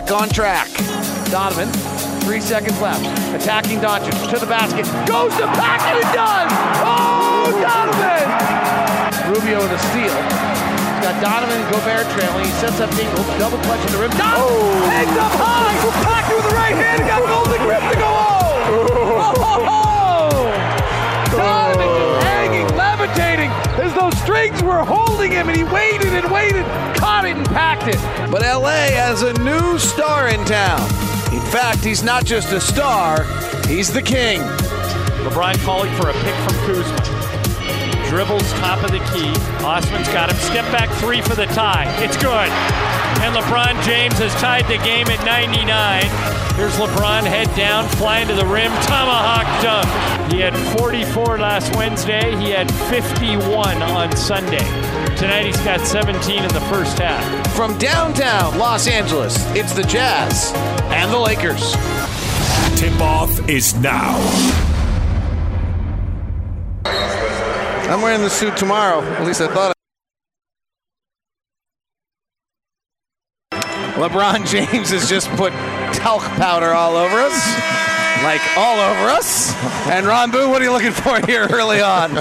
back on track. Donovan, three seconds left. Attacking Doncic to the basket. Goes to pack and it does! Oh, Donovan! Rubio with a steal. He's got Donovan and Gobert trailing. He sets up Ingles, double clutch at the rim. Donovan oh. hangs up high. Packed with the right hand. Got golden grip to go home. Oh, oh, oh. Donovan just hanging, levitating those strings were holding him, and he waited and waited, caught it and packed it. But LA has a new star in town. In fact, he's not just a star, he's the king. LeBron calling for a pick from Kuzma dribbles top of the key. Osman's got him. Step back three for the tie. It's good. And LeBron James has tied the game at 99. Here's LeBron head down, flying to the rim. Tomahawk dunk. He had 44 last Wednesday. He had 51 on Sunday. Tonight he's got 17 in the first half. From downtown Los Angeles, it's the Jazz and the Lakers. Tip off is now. I'm wearing the suit tomorrow. At least I thought. I LeBron James has just put talc powder all over us, like all over us. And Ron Boone, what are you looking for here early on?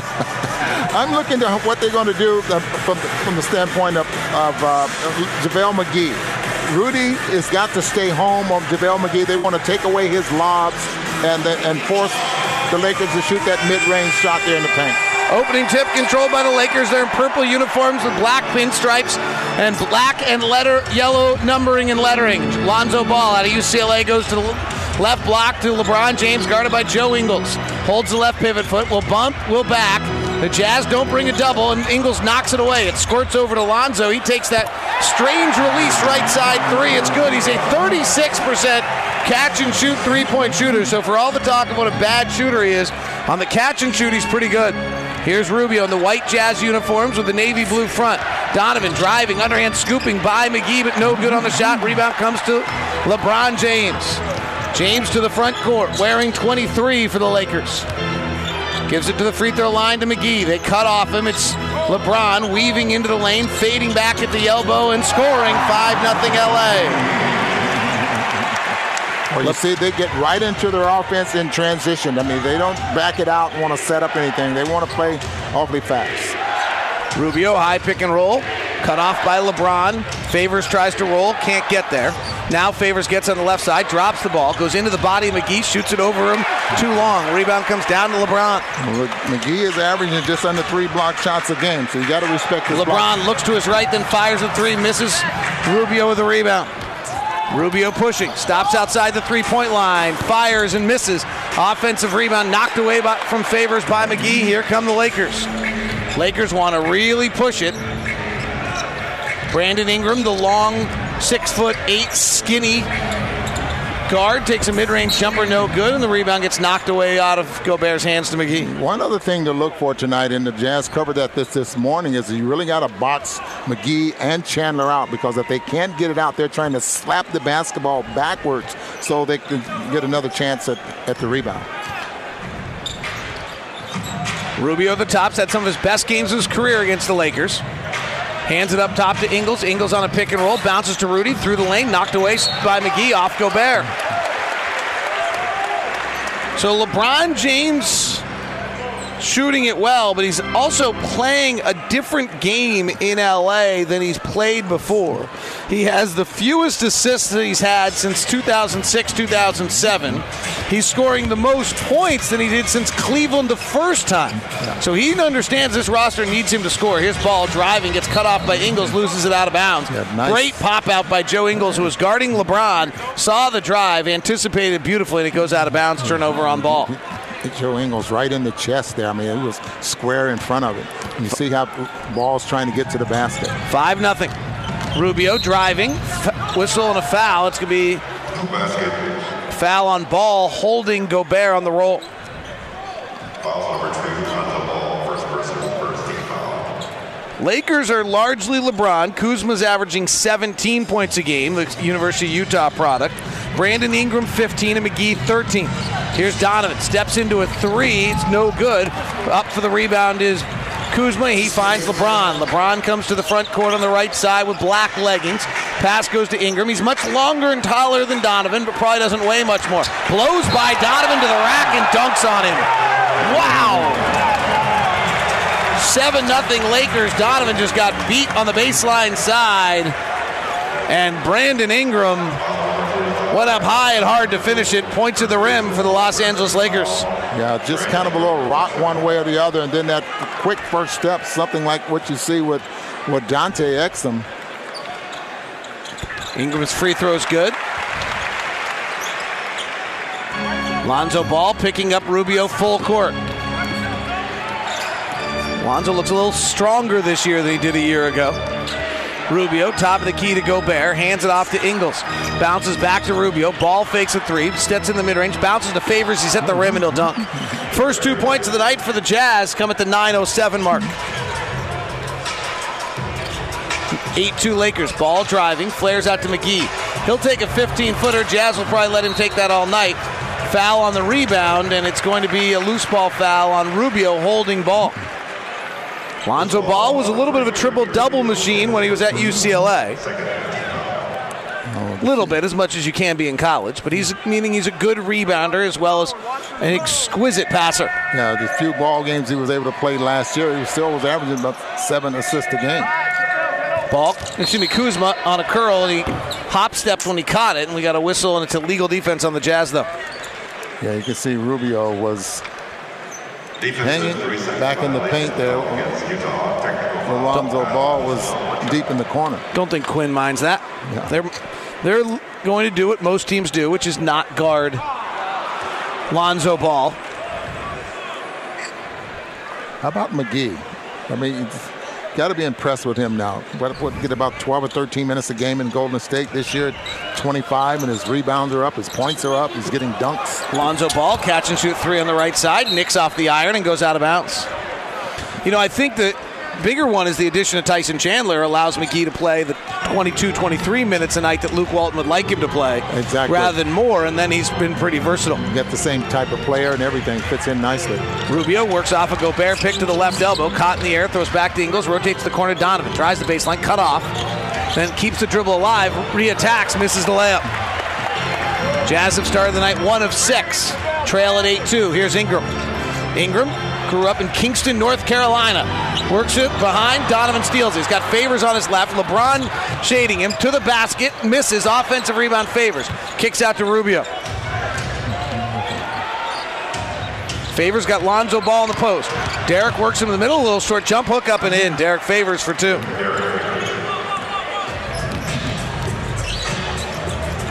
I'm looking to what they're going to do uh, from the, from the standpoint of, of uh, JaVale McGee. Rudy has got to stay home on JaVale McGee. They want to take away his lobs and, and force the Lakers to shoot that mid-range shot there in the paint. Opening tip controlled by the Lakers. They're in purple uniforms with black pinstripes and black and letter yellow numbering and lettering. Lonzo Ball out of UCLA goes to the left block to LeBron James, guarded by Joe Ingles. Holds the left pivot foot. Will bump. Will back. The Jazz don't bring a double, and Ingles knocks it away. It squirts over to Lonzo. He takes that strange release right side three. It's good. He's a 36% catch and shoot three point shooter. So, for all the talk of what a bad shooter he is, on the catch and shoot, he's pretty good. Here's Rubio in the white Jazz uniforms with the navy blue front. Donovan driving, underhand scooping by McGee, but no good on the shot. Rebound comes to LeBron James. James to the front court, wearing 23 for the Lakers. Gives it to the free throw line to McGee. They cut off him. It's LeBron weaving into the lane, fading back at the elbow, and scoring 5 0 LA. Well, you see, they get right into their offense in transition. I mean, they don't back it out and want to set up anything. They want to play awfully fast. Rubio, high pick and roll. Cut off by LeBron. Favors tries to roll, can't get there. Now Favors gets on the left side, drops the ball, goes into the body of McGee, shoots it over him. Too long. Rebound comes down to LeBron. Well, McGee is averaging just under three block shots a game, so you got to respect his LeBron block. looks to his right, then fires a three, misses Rubio with a rebound. Rubio pushing, stops outside the three point line, fires and misses. Offensive rebound knocked away by, from favors by McGee. Here come the Lakers. Lakers want to really push it. Brandon Ingram, the long six foot eight skinny guard takes a mid-range jumper, no good, and the rebound gets knocked away out of Gobert's hands to McGee. One other thing to look for tonight, and the Jazz covered that this this morning, is you really got to box McGee and Chandler out because if they can't get it out, they're trying to slap the basketball backwards so they can get another chance at, at the rebound. Rubio the tops had some of his best games of his career against the Lakers. Hands it up top to Ingles. Ingles on a pick and roll. Bounces to Rudy through the lane. Knocked away by McGee off Gobert. So LeBron James shooting it well, but he's also playing a different game in LA than he's played before. He has the fewest assists that he's had since 2006 2007. He's scoring the most points than he did since Cleveland the first time. So he understands this roster needs him to score. His ball driving gets cut off by Ingles, loses it out of bounds. Yeah, nice. Great pop out by Joe Ingles, who was guarding LeBron, saw the drive, anticipated beautifully, and it goes out of bounds, turnover on ball. Hit Joe Ingles right in the chest there. I mean, it was square in front of it. And you see how ball's trying to get to the basket. 5 nothing. Rubio driving, f- whistle and a foul. It's going to be foul on ball, holding Gobert on the roll. Lakers are largely LeBron. Kuzma's averaging 17 points a game, the University of Utah product. Brandon Ingram 15 and McGee 13. Here's Donovan. Steps into a three. It's no good. Up for the rebound is Kuzma. He finds LeBron. LeBron comes to the front court on the right side with black leggings. Pass goes to Ingram. He's much longer and taller than Donovan, but probably doesn't weigh much more. Blows by Donovan to the rack and dunks on him. Wow. 7 nothing Lakers. Donovan just got beat on the baseline side. And Brandon Ingram went up high and hard to finish it. Point to the rim for the Los Angeles Lakers. Yeah, just kind of a little rock one way or the other, and then that quick first step, something like what you see with, with Dante Exum. Ingram's free throw is good. Lonzo Ball picking up Rubio full court. Lonzo looks a little stronger this year than he did a year ago. Rubio, top of the key to Gobert, hands it off to Ingles. Bounces back to Rubio. Ball fakes a three, steps in the mid range, bounces to Favors. He's at the rim and he'll dunk. First two points of the night for the Jazz come at the 9.07 mark. 8 2 Lakers. Ball driving, flares out to McGee. He'll take a 15 footer. Jazz will probably let him take that all night. Foul on the rebound, and it's going to be a loose ball foul on Rubio holding ball. Lonzo Ball was a little bit of a triple double machine when he was at UCLA. A little bit, as much as you can be in college, but he's meaning he's a good rebounder as well as an exquisite passer. Yeah, the few ball games he was able to play last year, he still was averaging about seven assists a game. Ball, excuse me, Kuzma on a curl, and he hop stepped when he caught it, and we got a whistle, and it's illegal defense on the Jazz, though. Yeah, you can see Rubio was hanging back in the paint there. Alonzo Ball was deep in the corner. Don't think Quin minds that. Yeah. They're they're going to do what most teams do, which is not guard Lonzo Ball. How about McGee? I mean, got to be impressed with him now. What, what, get about 12 or 13 minutes a game in Golden State this year, 25, and his rebounds are up, his points are up, he's getting dunks. Lonzo Ball catch and shoot three on the right side, nicks off the iron and goes out of bounds. You know, I think the bigger one is the addition of Tyson Chandler allows McGee to play the 22, 23 minutes a night that Luke Walton would like him to play, Exactly. rather than more. And then he's been pretty versatile. You got the same type of player and everything fits in nicely. Rubio works off a Gobert pick to the left elbow, caught in the air, throws back to Ingles, rotates the corner. Donovan tries the baseline, cut off, then keeps the dribble alive, reattacks, misses the layup. Jazz have started the night one of six, trail at 8 2. Here's Ingram. Ingram grew up in Kinston, North Carolina. Works it behind. Donovan steals it. He's got favors on his left. LeBron shading him to the basket. Misses. Offensive rebound favors. Kicks out to Rubio. Favors got Lonzo ball in the post. Derrick works him in the middle, a little short jump hook up and in. Derrick favors for two.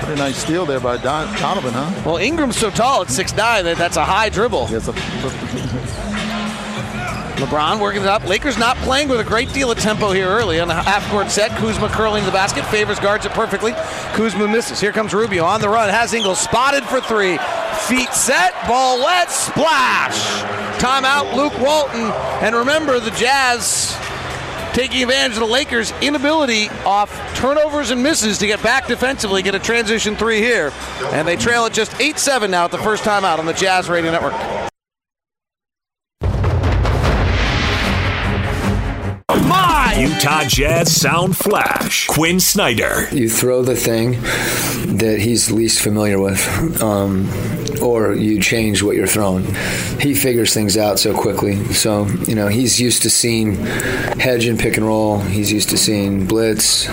Pretty nice steal there by Don, Donovan, huh? Well, Ingram's so tall at 6'9, that that's a high dribble. A, LeBron working it up. Lakers not playing with a great deal of tempo here early on the half court set. Kuzma curling the basket. Favors guards it perfectly. Kuzma misses. Here comes Rubio on the run. Has Ingles spotted for three. Feet set. Ball wet. Splash. Timeout, Luke Walton. And remember, the Jazz taking advantage of the Lakers' inability off turnovers and misses to get back defensively, get a transition three here. And they trail at just 8 7 now at the first time out on the Jazz Radio Network. Utah Jazz Sound Flash. Quin Snyder. you throw the thing that he's least familiar with, um, or you change what you're throwing. He figures things out so quickly. So, you know, he's used to seeing hedge and pick and roll. He's used to seeing blitz.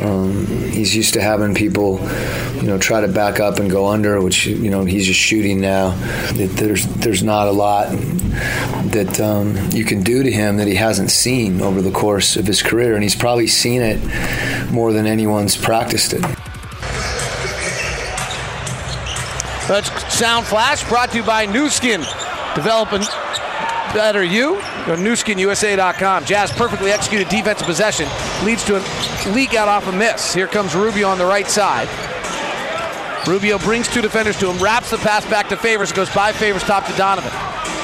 Um, he's used to having people, you know, try to back up and go under, which, you know, he's just shooting now. There's, there's not a lot that um, you can do to him that he hasn't seen over the course of his career, and he's probably seen it more than anyone's practiced it. That's Sound Flash brought to you by Nu Skin. Better you. Go to nuskinusa.com. Jazz perfectly executed defensive possession leads to a leak out off a miss. Here comes Rubio on the right side. Rubio brings two defenders to him, wraps the pass back to Favors, goes by Favors top to Donovan.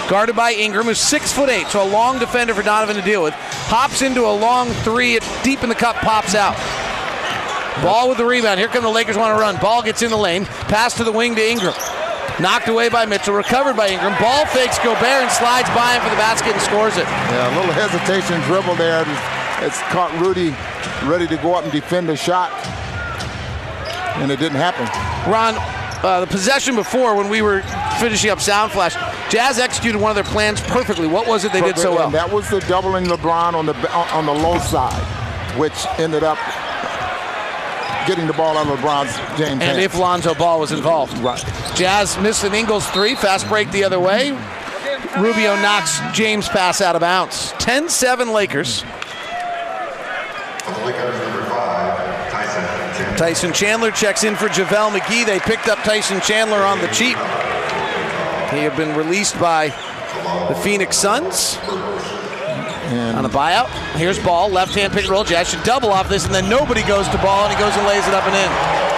Guarded by Ingram, who's six foot eight, so a long defender for Donovan to deal with. Hops into a long three, deep in the cup, pops out. Ball with the rebound. Here come the Lakers want to run. Ball gets in the lane. Pass to the wing to Ingram. Knocked away by Mitchell. Recovered by Ingram. Ball fakes Gobert and slides by him for the basket and scores it. yeah, a little hesitation dribble there. It's caught Rudy ready to go up and defend the shot. and it didn't happen. Ron, uh, the possession before when we were finishing up Sound Flash, Jazz executed one of their plans perfectly. What was it they did so well? That was the doubling LeBron on the on the low side, which ended up getting the ball out of LeBron's James. And hands. if Lonzo Ball was involved. Right. Jazz missed an Ingles three, fast break the other way. Rubio knocks James pass out of bounds. 10-7 Lakers. Tyson Chandler checks in for JaVale McGee. They picked up Tyson Chandler on the cheap. He had been released by the Phoenix Suns on a buyout. Here's ball, left hand pick and roll. Jazz should double off this, and then nobody goes to ball, and he goes and lays it up and in.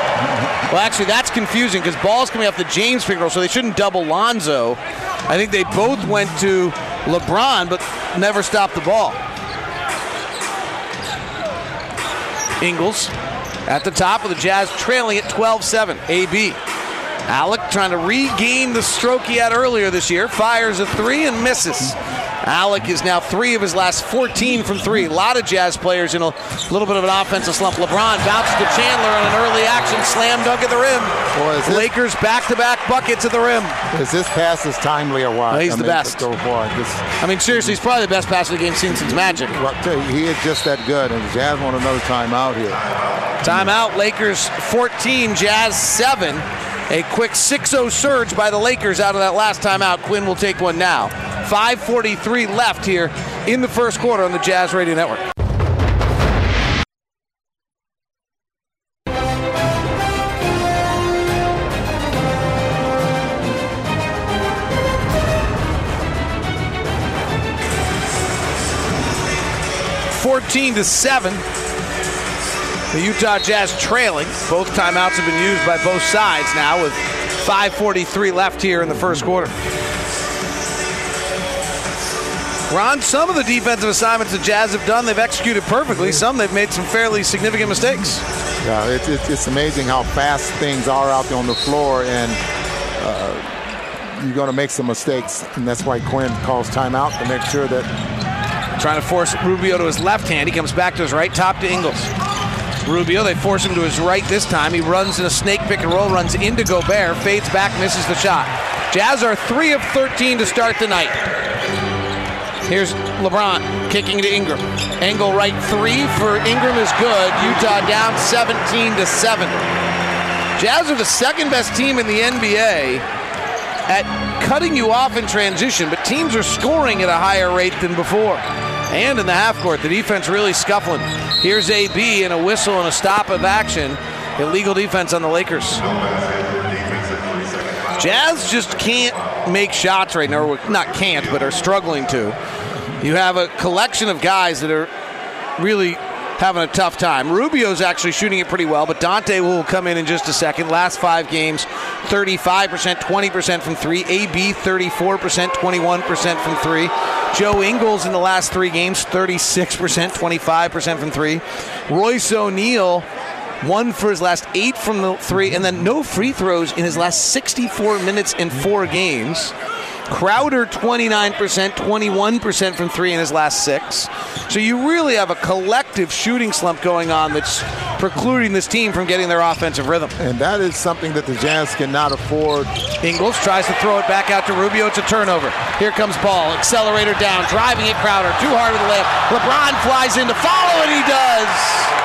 Well, actually, that's confusing because ball's coming off the James roll, so they shouldn't double Lonzo. I think they both went to LeBron, but never stopped the ball. Ingles at the top of the Jazz, trailing at 12 7. AB. Alec trying to regain the stroke he had earlier this year. Fires a three and misses. Alec is now three of his last 14 from three. A lot of Jazz players in a little bit of an offensive slump. LeBron bounces to Chandler on an early action slam dunk at the rim. Boy, is this- Lakers back to back buckets at the rim. Is this pass as timely or what? Oh, he's I the mean, best. Oh boy, this, I mean, seriously, he's probably the best passer the game's seen since Magic. he is just that good, and Jazz want another timeout here. Timeout, Lakers 14, Jazz 7. A quick 6 0 surge by the Lakers out of that last timeout. Quin will take one now. 5.43 left here in the first quarter on the Jazz Radio Network. Fourteen to seven. The Utah Jazz trailing. Both timeouts have been used by both sides now with 5.43 left here in the first quarter. Ron, some of the defensive assignments the Jazz have done, they've executed perfectly. Some they've made some fairly significant mistakes. Yeah, it's, it's, it's amazing how fast things are out there on the floor, and uh, you're going to make some mistakes, and that's why Quin calls timeout to make sure that Trying to force Rubio to his left hand. He comes back to his right, top to Ingles. Rubio, they force him to his right this time. He runs in a snake pick and roll, runs into Gobert, fades back, misses the shot. Jazz are 3 of 13 to start the night. Here's LeBron kicking to Ingram. Angle right three for Ingram is good. Utah down 17 to 7. Jazz are the second best team in the NBA at cutting you off in transition, but teams are scoring at a higher rate than before. And in the half court, the defense really scuffling. Here's AB and a whistle and a stop of action. Illegal defense on the Lakers. Jazz just can't make shots right now, not can't, but are struggling to. You have a collection of guys that are really having a tough time. Rubio's actually shooting it pretty well, but Dante will come in in just a second. Last five games, 35%, 20% from three. AB, 34%, 21% from three. Joe Ingles in the last three games, 36%, 25% from three. Royce O'Neale, one for his last eight from the three, and then no free throws in his last 64 minutes in four games. Crowder 29%, 21% from three in his last six. So you really have a collective shooting slump going on that's precluding this team from getting their offensive rhythm. and that is something that the Jazz cannot afford. Ingles tries to throw it back out to Rubio. It's a turnover. Here comes ball. Accelerator down. Driving it Crowder. Too hard with the layup. LeBron flies in to follow, and he does.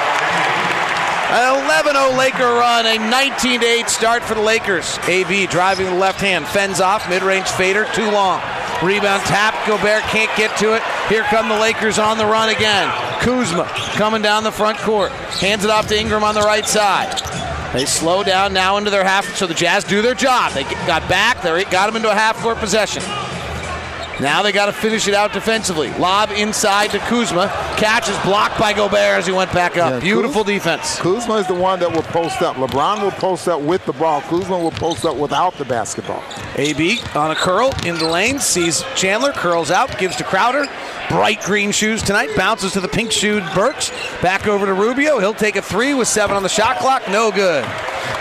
An 11-0 Laker run, a 19-8 start for the Lakers. AB driving the left hand, fends off, mid-range fader, too long. Rebound tap, Gobert can't get to it. Here come the Lakers on the run again. Kuzma coming down the front court, hands it off to Ingram on the right side. They slow down now into their half, so the Jazz do their job. They got back, they got them into a half-court possession. Now they got to finish it out defensively. Lob inside to Kuzma. Catch is blocked by Gobert as he went back up. Yeah, Beautiful Kuz- defense. Kuzma is the one that will post up. LeBron will post up with the ball. Kuzma will post up without the basketball. AB on a curl in the lane, sees Chandler, curls out, gives to Crowder. Bright green shoes tonight, bounces to the pink shoed Burks. Back over to Rubio. He'll take a three with seven on the shot clock. No good.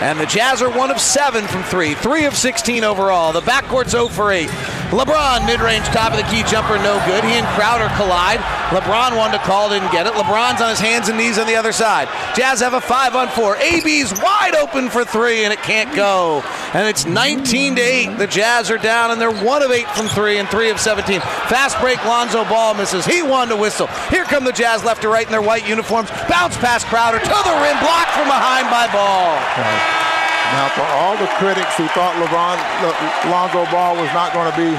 And the Jazz are one of seven from three, three of 16 overall. The backcourt's 0 for 8. LeBron, mid range, top of the key jumper, no good. He and Crowder collide. LeBron wanted to call, didn't get it. LeBron's on his hands and knees on the other side. Jazz have a five on four. AB's wide open for three, and it can't go. And it's 19 to 8. The Jazz are down, and they're one of eight from three and three of 17. Fast break, Lonzo Ball misses. He wanted to whistle. Here come the Jazz left to right in their white uniforms. Bounce past Crowder to the rim, blocked from behind by Ball. Now, for all the critics who thought LeBron, Lonzo Ball was not going to be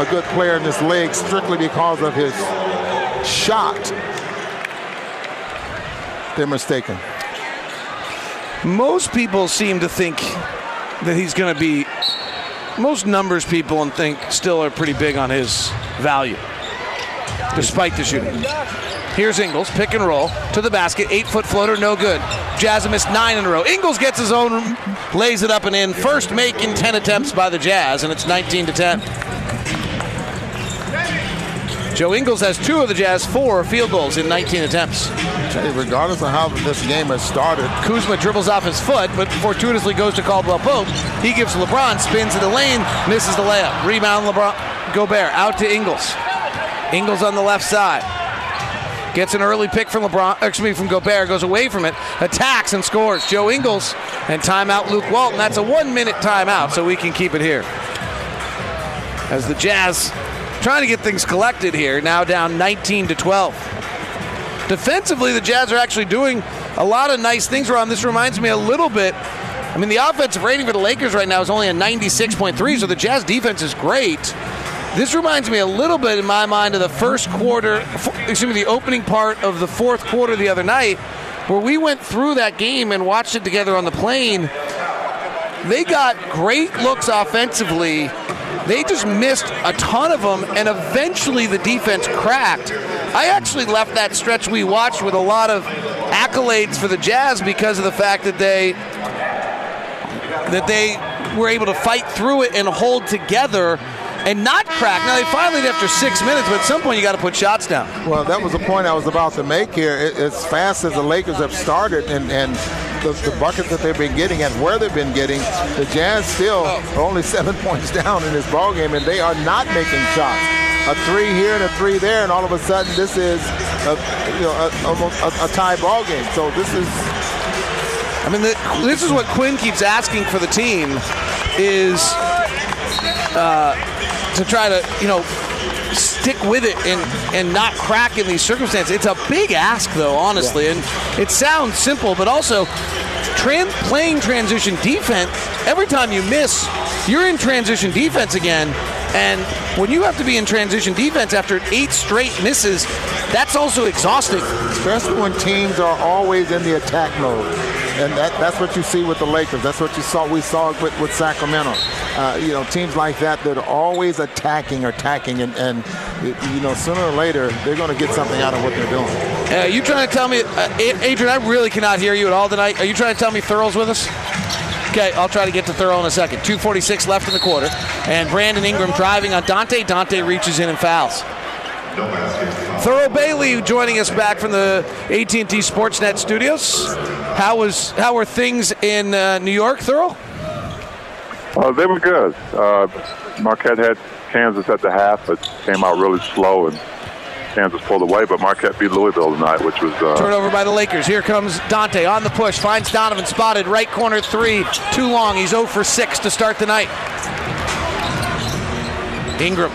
a good player in this league strictly because of his shot, they're mistaken. Most people seem to think that he's going to be. Most numbers people and think still are pretty big on his value, despite the shooting. Here's Ingles, pick and roll to the basket, eight foot floater, no good. Jazz missed nine in a row. Ingles gets his own, lays it up and in. First make in 10 attempts by the Jazz, and it's 19 to 10. Joe Ingles has two of the Jazz four field goals in 19 attempts. Regardless of how this game has started, Kuzma dribbles off his foot, but fortuitously goes to Caldwell Pope. He gives LeBron, spins in the lane, misses the layup. Rebound LeBron Gobert out to Ingles. Ingles on the left side. Gets an early pick from LeBron, excuse me, from Gobert, goes away from it, attacks and scores. Joe Ingles and timeout Luke Walton. That's a one minute timeout, so we can keep it here. As the Jazz trying to get things collected here, now down 19 to 12. Defensively, the Jazz are actually doing a lot of nice things around. This reminds me a little bit. I mean, the offensive rating for the Lakers right now is only a 96.3, so the Jazz defense is great. This reminds me a little bit, in my mind, of the first quarter, excuse me, the opening part of the fourth quarter the other night, where we went through that game and watched it together on the plane. They got great looks offensively. They just missed a ton of them, and eventually the defense cracked. I actually left that stretch we watched with a lot of accolades for the Jazz because of the fact that they that they were able to fight through it and hold together and not crack. Now they finally did after six minutes, but at some point you got to put shots down. Well, that was the point I was about to make here. It, as fast as the Lakers have started and, and the, the, buckets that they've been getting and where they've been getting, the Jazz still are only seven points down in this ball game, and they are not making shots. A three here and a three there, and all of a sudden this is a, you know a, almost a, a tie ball game. So this is I mean, the, this is what Quin keeps asking for the team is uh, to try to, you know, stick with it and, and not crack in these circumstances. It's a big ask, though, honestly. Yeah. And it sounds simple, but also tran- playing transition defense, every time you miss, you're in transition defense again. And when you have to be in transition defense after eight straight misses, that's also exhausting. Especially when teams are always in the attack mode and that, that's what you see with the Lakers. That's what you saw. We saw with, with Sacramento. Uh, you know, teams like that that are always attacking attacking, and, and you know, sooner or later they're going to get something out of what they're doing. Uh, you trying to tell me, uh, Adrian? I really cannot hear you at all tonight. Are you trying to tell me Thurl's with us? Okay, I'll try to get to Thurl in a second. 246 left in the quarter, and Brandon Ingram driving on Dante. Dante reaches in and fouls. Thurl Bailey joining us back from the AT&T Sportsnet studios. How was how were things in uh, New York, Thurl? Uh, they were good. Uh, Marquette had Kansas at the half, but came out really slow, and Kansas pulled away. But Marquette beat Louisville tonight, which was uh, turnover by the Lakers. Here comes Dante on the push, finds Donovan spotted right corner three, too long. He's 0 for 6 to start the night. Ingram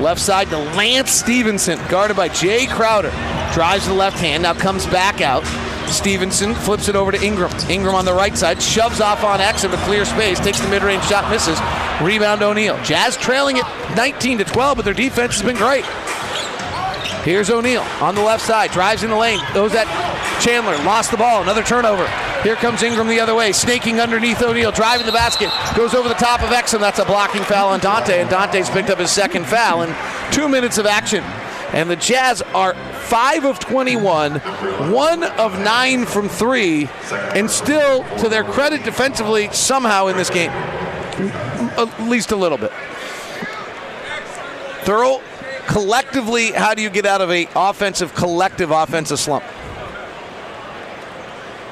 Left side to Lance Stephenson, guarded by Jae Crowder. Drives the left hand, now comes back out. Stephenson flips it over to Ingram. Ingram on the right side, shoves off on X into clear space, takes the mid-range shot, misses. Rebound O'Neale. Jazz trailing it 19 to 12, but their defense has been great. Here's O'Neale on the left side, drives in the lane, goes at Chandler, lost the ball, another turnover. Here comes Ingram the other way, snaking underneath O'Neale, driving the basket, goes over the top of Exum. That's a blocking foul on Dante, and Dante's picked up his second foul in two minutes of action. And the Jazz are 5 of 21, 1 of 9 from 3, and still, to their credit defensively, somehow in this game. At least a little bit. Thurl collectively, how do you get out of a offensive collective offensive slump?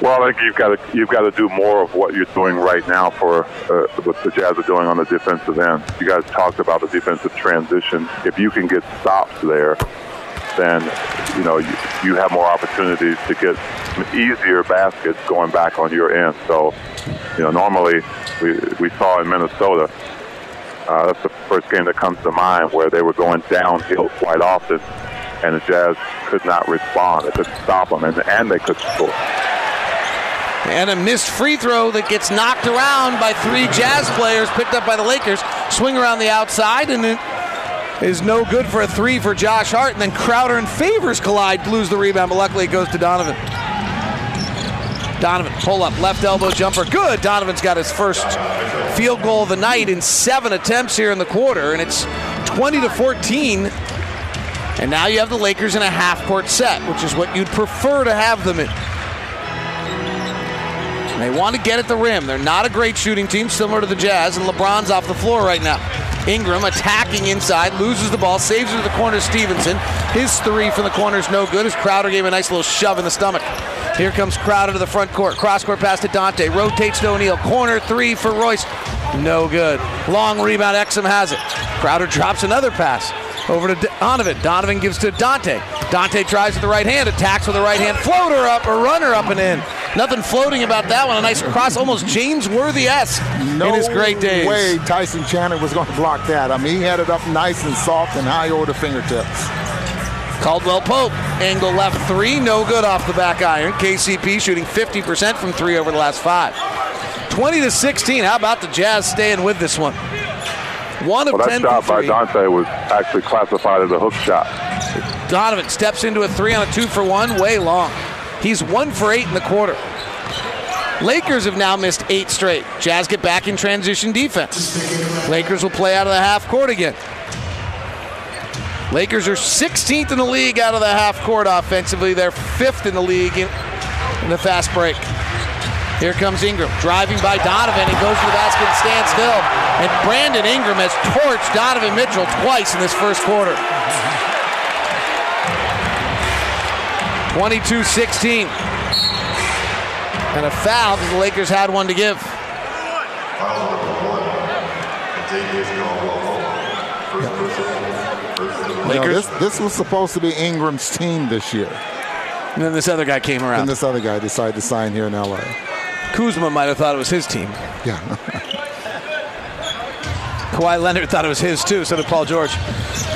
Well, I think you've got to you've got to do more of what you're doing right now for uh, what the Jazz are doing on the defensive end. You guys talked about the defensive transition. If you can get stops there, then you know you, you have more opportunities to get easier baskets going back on your end. So, you know, normally we we saw in Minnesota. Uh, that's the first game that comes to mind where they were going downhill quite often, and the Jazz could not respond. They couldn't stop them, and, and they couldn't score. And a missed free throw that gets knocked around by three Jazz players, picked up by the Lakers. Swing around the outside, and it is no good for a three for Josh Hart. And then Crowder and Favors collide, lose the rebound, but luckily it goes to Donovan. Donovan, pull up, left elbow jumper, good. Donovan's got his first field goal of the night in seven attempts here in the quarter, and it's 20 to 14. And now you have the Lakers in a half court set, which is what you'd prefer to have them in. They want to get at the rim. They're not a great shooting team, similar to the Jazz, and LeBron's off the floor right now. Ingram attacking inside, loses the ball, saves it to the corner. Stephenson. His three from the corner is no good as Crowder gave a nice little shove in the stomach. Here comes Crowder to the front court. Cross court pass to Dante. Rotates to O'Neale. Corner three for Royce. No good. Long rebound. Exum has it. Crowder drops another pass over to Donovan. Donovan gives to Dante. Dante tries with the right hand, attacks with the right hand, floater up, a runner up and in. Nothing floating about that one. A nice cross, almost James Worthy esque no in his great days. way Tyson Chandler was going to block that. I mean, he had it up nice and soft and high over the fingertips. Caldwell Pope, angle left three, no good off the back iron. KCP shooting 50% from three over the last five. 20 to 16. How about the Jazz staying with this one? One of well, that 10 shot by. Dante was actually classified as a hook shot. Donovan steps into a three on a two for one, way long. He's one for eight in the quarter. Lakers have now missed eight straight. Jazz get back in transition defense. Lakers will play out of the half court again. Lakers are 16th in the league out of the half court offensively. They're fifth in the league in, in the fast break. Here comes Ingram, driving by Donovan. He goes to the basket and stands still. And Brandon Ingram has torched Donovan Mitchell twice in this first quarter. 22 16. And a foul because the Lakers had one to give. You know, Lakers. this, this was supposed to be Ingram's team this year. And then this other guy came around. And this other guy decided to sign here in LA. Kuzma might have thought it was his team. Yeah. Kawhi Leonard thought it was his too, so did Paul George.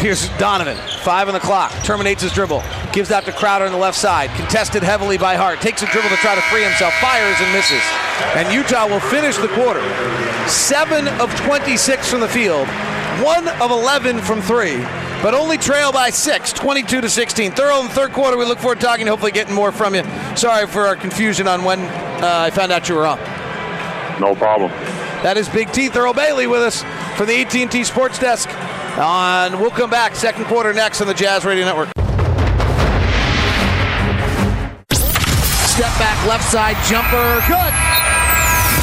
Here's Donovan, five on the clock, terminates his dribble, gives out to Crowder on the left side, contested heavily by Hart, takes a dribble to try to free himself, fires and misses. And Utah will finish the quarter. Seven of 26 from the field, one of 11 from three, but only trail by six, 22 to 16. Thurl in the third quarter. We look forward to talking, hopefully getting more from you. Sorry for our confusion on when uh, I found out you were on. No problem. That is Big T Thurl Bailey with us for the AT&T Sports Desk. And we'll come back second quarter next on the Jazz Radio Network. Step back left side jumper. Good.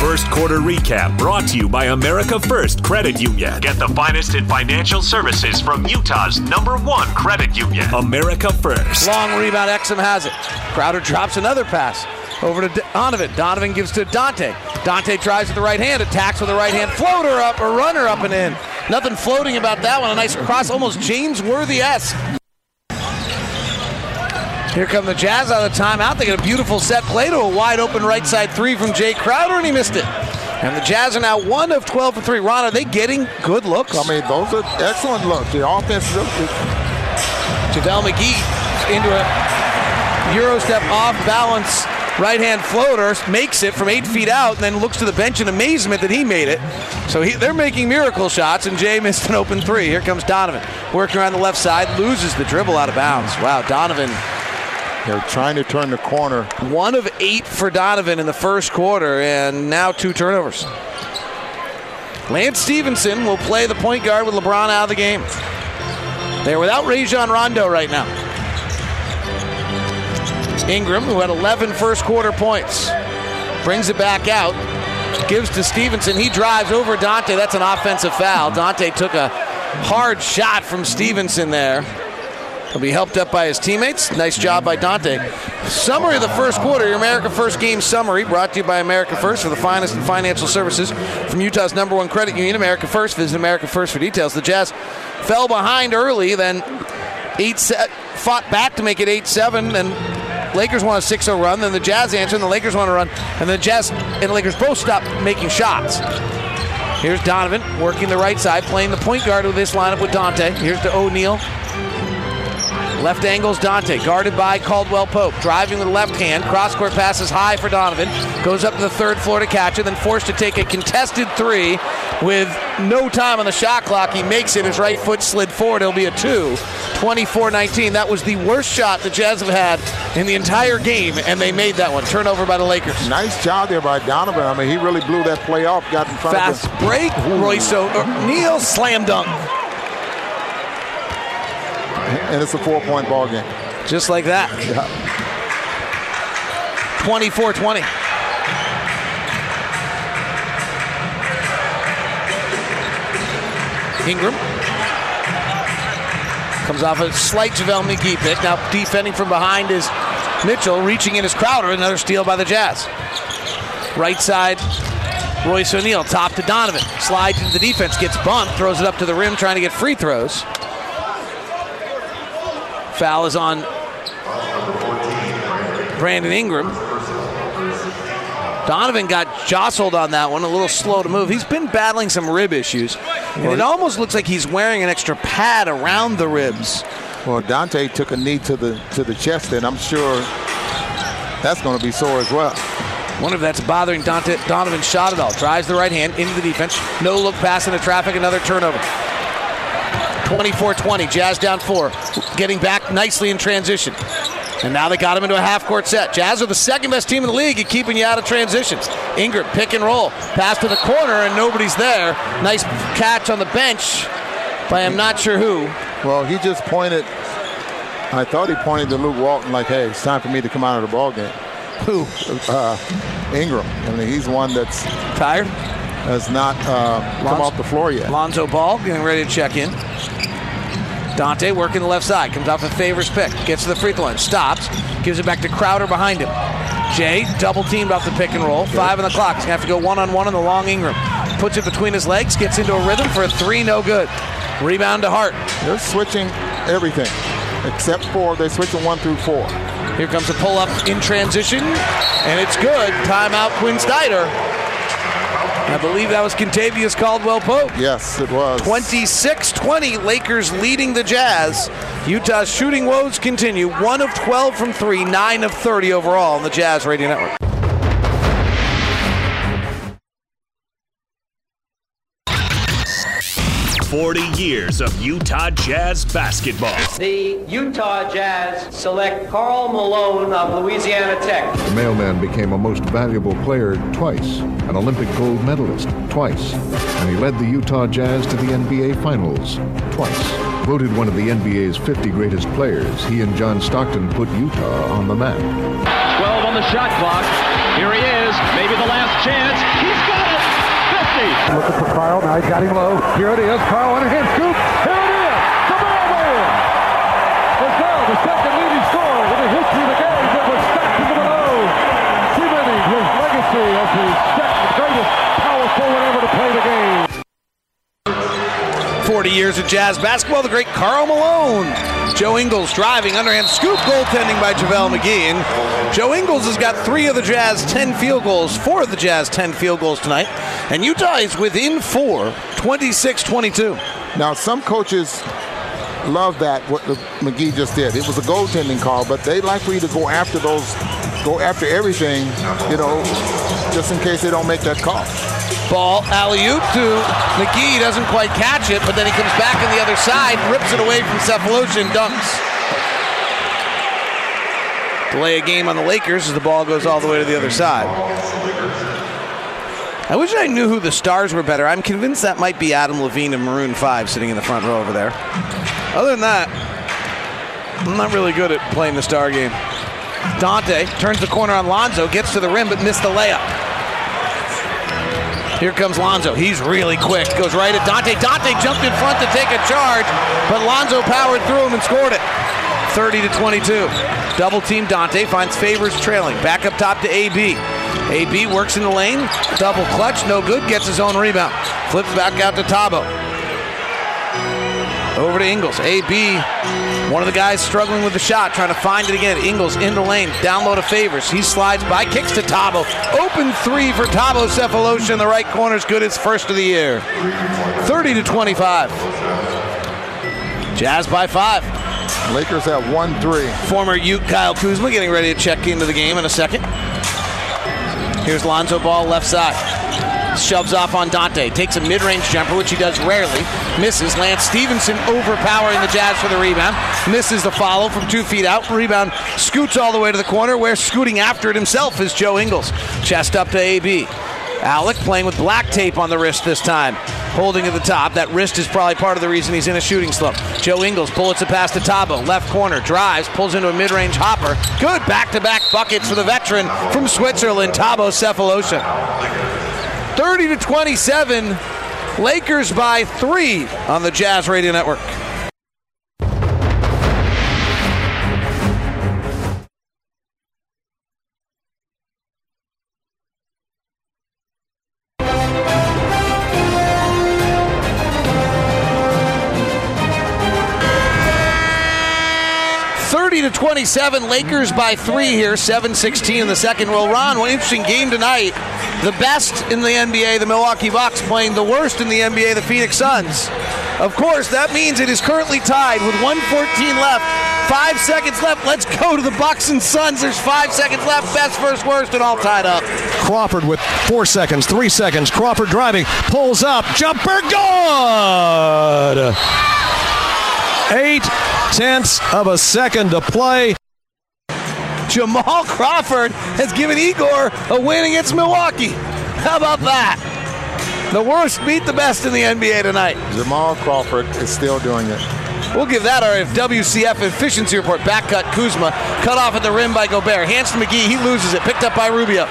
First quarter recap brought to you by America First Credit Union. Get the finest in financial services from Utah's number one credit union, America First. Long rebound. Exum has it. Crowder drops another pass over to Donovan. Donovan gives to Dante. Dante tries with the right hand, attacks with the right hand, floater up, a runner up and in. Nothing floating about that one. A nice cross, almost James Worthy esque. Here come the Jazz out of the timeout. They get a beautiful set play to a wide open right side three from Jae Crowder, and he missed it. And the Jazz are now one of 12 for three. Ron, are they getting good looks? I mean, those are excellent looks. The offense is JaVale McGee into a Euro step off balance right hand floater, makes it from eight feet out, and then looks to the bench in amazement that he made it. So he, they're making miracle shots, and Jae missed an open three. Here comes Donovan, working around the left side, loses the dribble out of bounds. Wow, Donovan, They're trying to turn the corner. one of eight for Donovan in the first quarter, and now two turnovers. Lance Stephenson will play the point guard with LeBron out of the game. They're without Rajon Rondo right now. Ingram, who had 11 first quarter points, brings it back out, gives to Stephenson. He drives over Dante. That's an offensive foul. Dante took a hard shot from Stephenson there. He'll be helped up by his teammates. Nice job by Dante. Summary of the first quarter, your America First game summary, brought to you by America First for the finest in financial services from Utah's number one credit union, America First. Visit America First for details. The Jazz fell behind early, then eight set, fought back to make it 8 7, and Lakers want a 6 0 run. Then the Jazz answer, and the Lakers want to run. And the Jazz and the Lakers both stop making shots. Here's Donovan working the right side, playing the point guard with this lineup with Dante. Here's to O'Neale. Left angles Dante, guarded by Caldwell Pope. Driving with the left hand. Cross court passes high for Donovan. Goes up to the third floor to catch it, then forced to take a contested three with no time on the shot clock. He makes it. His right foot slid forward. It'll be a two. 24 19. That was the worst shot the Jazz have had in the entire game, and they made that one. Turnover by the Lakers. Nice job there by Donovan. I mean, he really blew that play off, got in front Fast of the break. Royce O'Neale slam dunk. And it's a four-point ball game. Just like that. Yeah. 24 20. Ingram comes off a slight JaVale McGee pick. Now defending from behind is Mitchell, reaching in his Crowder. Another steal by the Jazz. Right side, Royce O'Neale, top to Donovan. Slides into the defense, gets bumped, throws it up to the rim, trying to get free throws. Foul is on Brandon Ingram. Donovan got jostled on that one, a little slow to move. He's been battling some rib issues, and it almost looks like he's wearing an extra pad around the ribs. Well, Dante took a knee to the to the chest, and I'm sure that's going to be sore as well. Wonder if that's bothering Dante, Donovan's shot at all. Drives the right hand into the defense. No look pass into traffic. Another turnover. 24-20. Jazz down four. Getting back nicely in transition. And now they got him into a half court set. Jazz are the second best team in the league at keeping you out of transitions. Ingram, pick and roll. Pass to the corner, and nobody's there. Nice catch on the bench by I'm not sure who. Well, he just pointed. I thought he pointed to Luke Walton like, "Hey, it's time for me to come out of the ball game." Who? Uh, Ingram. I mean, he's one that's Tired? has not uh, come off the floor yet. Lonzo Ball getting ready to check in. Dante working the left side. Comes off a favors pick. Gets to the free throw line. Stops. Gives it back to Crowder behind him. Jae double teamed off the pick and roll. Five on the clock. He's going to have to go one on one on the long Ingram. Puts it between his legs. Gets into a rhythm for a three. No good. Rebound to Hart. They're switching everything except for they're switching one through four. Here comes a pull up in transition. And it's good. Timeout Quin Snyder. I believe that was Kentavious Caldwell Pope. Yes, it was. 26 20, Lakers leading the Jazz. Utah's shooting woes continue. 1 of 12 from 3, 9 of 30 overall on the Jazz Radio Network. Forty years of Utah Jazz basketball. The Utah Jazz select Karl Malone of Louisiana Tech. The mailman became a most valuable player twice, an Olympic gold medalist twice, and he led the Utah Jazz to the NBA Finals twice. Voted one of the NBA's 50 greatest players, he and John Stockton put Utah on the map. 12 on the shot clock. Here he is. Maybe the last chance. He's got it. 50. Looking for Karl. Now he's got him low. Here it is. Karl underhand scoop. Here it is. Jamal Moore. Is now the second leading scorer in the history of the game that was Stockton to Malone. Cementing his legacy as the second greatest power forward ever to play the game. 40 years of Jazz basketball, the great Karl Malone. Joe Ingles driving, underhand scoop goaltending by JaVale McGee. And Joe Ingles has got three of the Jazz 10 field goals, four of the Jazz 10 field goals tonight. And Utah is within four, 26 22. Now, some coaches love that what the McGee just did. It was a goaltending call, but they like for you to go after those, go after everything, you know, just in case they don't make that call. Ball alley oop to McGee, doesn't quite catch it, but then he comes back on the other side, rips it away from Sefolosha and dunks. Delay a game on the Lakers as the ball goes all the way to the other side. I wish I knew who the stars were better. I'm convinced that might be Adam Levine of Maroon 5 sitting in the front row over there. Other than that, I'm not really good at playing the star game. Dante turns the corner on Lonzo, gets to the rim, but missed the layup. Here comes Lonzo. He's really quick. Goes right at Dante. Dante jumped in front to take a charge, but Lonzo powered through him and scored it. 30 to 22. Double team Dante finds Favors trailing. Back up top to AB. AB works in the lane. Double clutch, no good. Gets his own rebound. Flips back out to Thabo. Over to Ingles. AB, one of the guys struggling with the shot, trying to find it again. Ingles in the lane. Down low to Favors. He slides by, kicks to Thabo. Open three for Thabo Sefolosha in the right corner is good. His first of the year. 30 to 25. Jazz by five. Lakers at 1 3. Former Ute Kyle Kuzma getting ready to check into the game in a second. Here's Lonzo Ball left side. Shoves off on Dante. Takes a mid range jumper, which he does rarely. Misses. Lance Stephenson overpowering the Jazz for the rebound. Misses the follow from two feet out. Rebound scoots all the way to the corner, where scooting after it himself is Joe Ingles. Chest up to AB. Alec playing with black tape on the wrist this time. Holding at the top. That wrist is probably part of the reason he's in a shooting slump. Joe Ingles bullets it past to Thabo. Left corner. Drives. Pulls into a mid range hopper. Good back to back buckets for the veteran from Switzerland, Thabo Sefolosha. 30 to 27. Lakers by three on the Jazz Radio Network. Thirty to twenty-seven, Lakers by three here. 7-16 in the second. Well, Ron, one interesting game tonight. The best in the NBA, the Milwaukee Bucks, playing the worst in the NBA, the Phoenix Suns. Of course, that means it is currently tied with 114 left. Five seconds left. Let's go to the Bucks and Suns. There's five seconds left. Best first, worst, and all tied up. Crawford with four seconds, three seconds. Crawford driving, pulls up, jumper, good. Eight tenths of a second to play. Jamal Crawford has given Igor a win against Milwaukee. How about that? The worst beat the best in the NBA tonight. Jamal Crawford is still doing it. We'll give that our WCF efficiency report. Back cut Kuzma, cut off at the rim by Gobert. Hands to McGee, he loses it. Picked up by Rubio.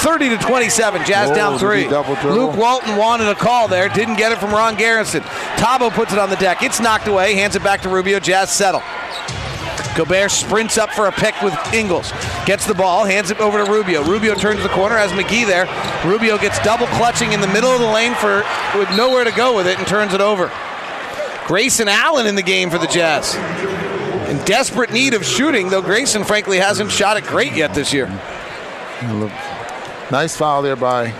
30 to 27, Jazz Whoa, down three. he double dribble? Luke Walton wanted a call there, didn't get it from Ron Garretson. Thabo puts it on the deck. It's knocked away, hands it back to Rubio. Jazz settle. Gobert sprints up for a pick with Ingles. Gets the ball, hands it over to Rubio. Rubio turns the corner, has McGee there. Rubio gets double clutching in the middle of the lane for with nowhere to go with it and turns it over. Grayson Allen in the game for the Jazz. In desperate need of shooting, though Grayson frankly hasn't shot it great yet this year. Mm-hmm. Nice foul there by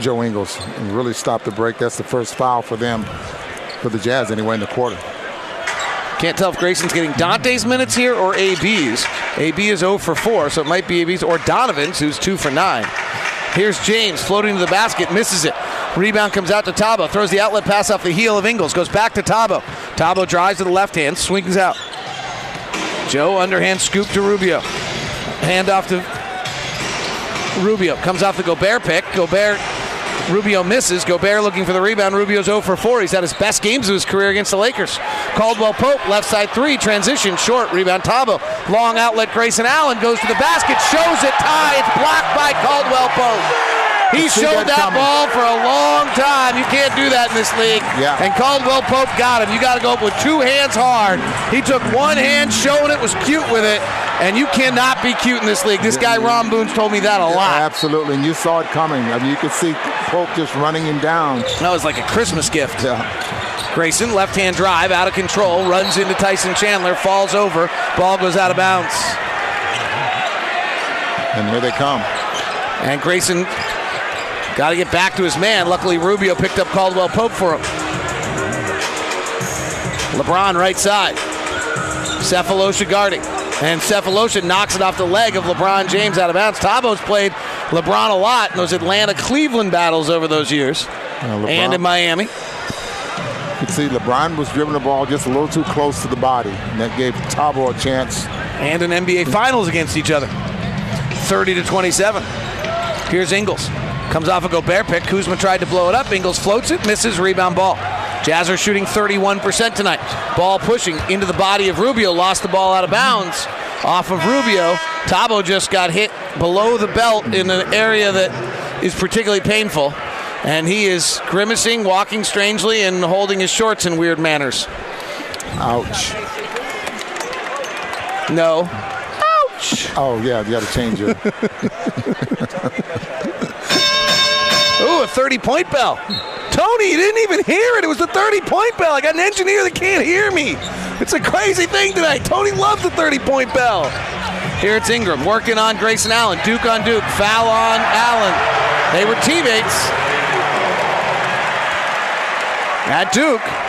Joe Ingles. And really stopped the break. That's the first foul for them, for the Jazz anyway, in the quarter. Can't tell if Grayson's getting Dante's minutes here or AB's. AB is 0 for 4, so it might be AB's or Donovan's, who's 2 for 9. Here's James floating to the basket, misses it. Rebound comes out to Thabo, throws the outlet pass off the heel of Ingles, goes back to Thabo. Thabo drives to the left hand, swings out. Joe underhand scoop to Rubio. Hand off to Rubio. Comes off the Gobert pick. Gobert, Rubio misses. Gobert looking for the rebound. Rubio's 0 for 4. He's had his best games of his career against the Lakers. Caldwell Pope, left side three, transition, short, rebound Thabo. Long outlet, Grayson Allen goes to the basket, shows it, tie. It's blocked by Caldwell Pope. He showed that that ball for a long time. You can't do that in this league. Yeah. And Caldwell Pope got him. You got to go up with two hands hard. He took one hand, showing it, was cute with it, and you cannot be cute in this league. This guy Ron Boone's told me that a lot. Absolutely, and you saw it coming. I mean, you could see Pope just running him down. That was like a Christmas gift. Yeah. Grayson, left hand drive, out of control, runs into Tyson Chandler, falls over, ball goes out of bounds. And here they come. And Grayson got to get back to his man. Luckily, Rubio picked up Caldwell Pope for him. LeBron right side. Sefolosha guarding. And Sefolosha knocks it off the leg of LeBron James out of bounds. Thabo's played LeBron a lot in those Atlanta Cleveland battles over those years. Uh, LeBron- and in Miami. You can see LeBron was dribbling the ball just a little too close to the body, and that gave Thabo a chance. and an NBA Finals against each other. 30 to 27. Here's Ingles. Comes off a Gobert pick. Kuzma tried to blow it up. Ingles floats it, misses, rebound ball. Jazz are shooting 31% tonight. Ball pushing into the body of Rubio. Lost the ball out of bounds off of Rubio. Thabo just got hit below the belt in an area that is particularly painful. And he is grimacing, walking strangely, and holding his shorts in weird manners. Ouch. No. Ouch. Oh, yeah, you got to change it. A 30 point bell. Tony, you didn't even hear it. It was the 30 point bell. I got an engineer that can't hear me. It's a crazy thing tonight. Tony loves the 30 point bell. Here it's Ingram working on Grayson Allen. Duke on Duke. Foul on Allen. They were teammates. At Duke.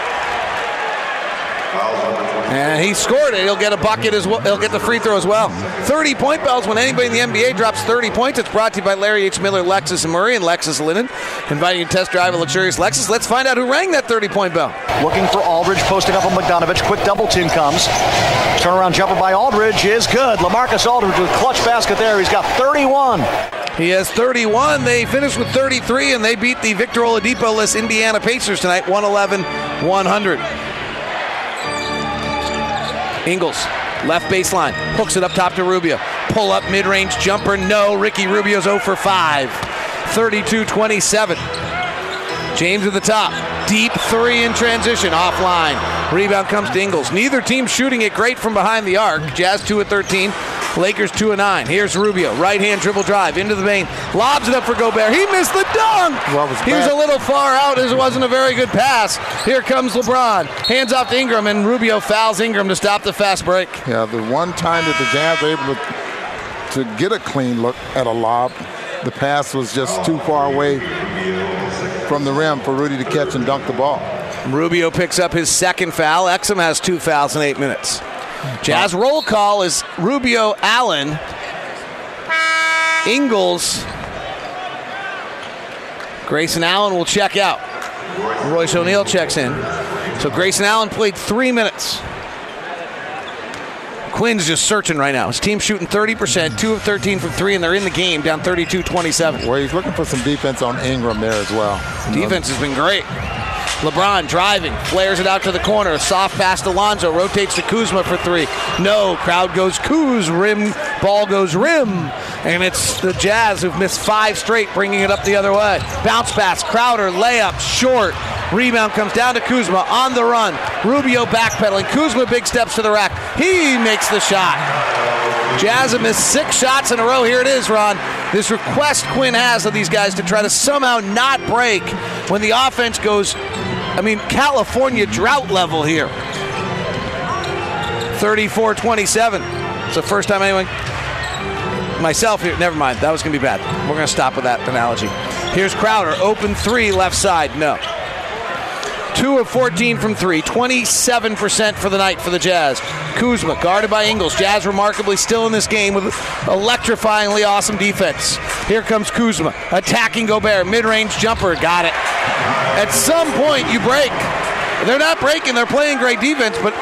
And he scored it. He'll get a bucket as well. He'll get the free throw as well. 30 point bells when anybody in the NBA drops 30 points. It's brought to you by Larry H. Miller, Lexus and Murray, and Lexus Lindon. Inviting you to test drive a luxurious Lexus. Let's find out who rang that 30 point bell. Looking for Aldridge, posting up on Bogdanovich. Quick double team comes. Turnaround jumper by Aldridge is good. LaMarcus Aldridge with clutch basket there. He's got 31. He has 31. They finished with 33, and they beat the Victor Oladipo-less Indiana Pacers tonight, 111 100. Ingles, left baseline, hooks it up top to Rubio. Pull up mid range jumper, no. Ricky Rubio's 0 for 5. 32 27. James at the top. Deep three in transition, offline. Rebound comes to Ingles. Neither team shooting it great from behind the arc. Jazz 2 at 13. Lakers 2 and 9. Here's Rubio. Right hand dribble drive into the lane. Lobs it up for Gobert. He missed the dunk. Well, he was a little far out as it wasn't a very good pass. Here comes LeBron. Hands off to Ingram, and Rubio fouls Ingram to stop the fast break. Yeah, the one time that the Jazz were able to, to get a clean look at a lob, the pass was just too far away from the rim for Rudy to catch and dunk the ball. Rubio picks up his second foul. Exum has two fouls in eight minutes. Jazz roll call is Rubio Allen. Ingles. Grayson Allen will check out. Royce O'Neale checks in. So Grayson Allen played three minutes. Quin's just searching right now. His team's shooting 30%, 2 of 13 from 3, and they're in the game down 32 27. Well, he's looking for some defense on Ingram there as well. Defense has been great. LeBron driving, flares it out to the corner. Soft pass to Lonzo, rotates to Kuzma for three. No, crowd goes Kuz, rim, ball goes rim. And it's the Jazz who've missed five straight, bringing it up the other way. Bounce pass, Crowder, layup, short. Rebound comes down to Kuzma on the run. Rubio backpedaling. Kuzma big steps to the rack. He makes the shot. Jazz have missed six shots in a row. Here it is, Ron. This request Quin has of these guys to try to somehow not break when the offense goes, I mean, California drought level here. 34 27. It's the first time anyone. Myself here. Never mind. That was going to be bad. We're going to stop with that analogy. Here's Crowder. Open three, left side. No. 2 of 14 from 3, 27% for the night for the Jazz. Kuzma guarded by Ingles. Jazz remarkably still in this game with electrifyingly awesome defense. Here comes Kuzma attacking Gobert. Mid range jumper. Got it. At some point, you break. They're not breaking, they're playing great defense, but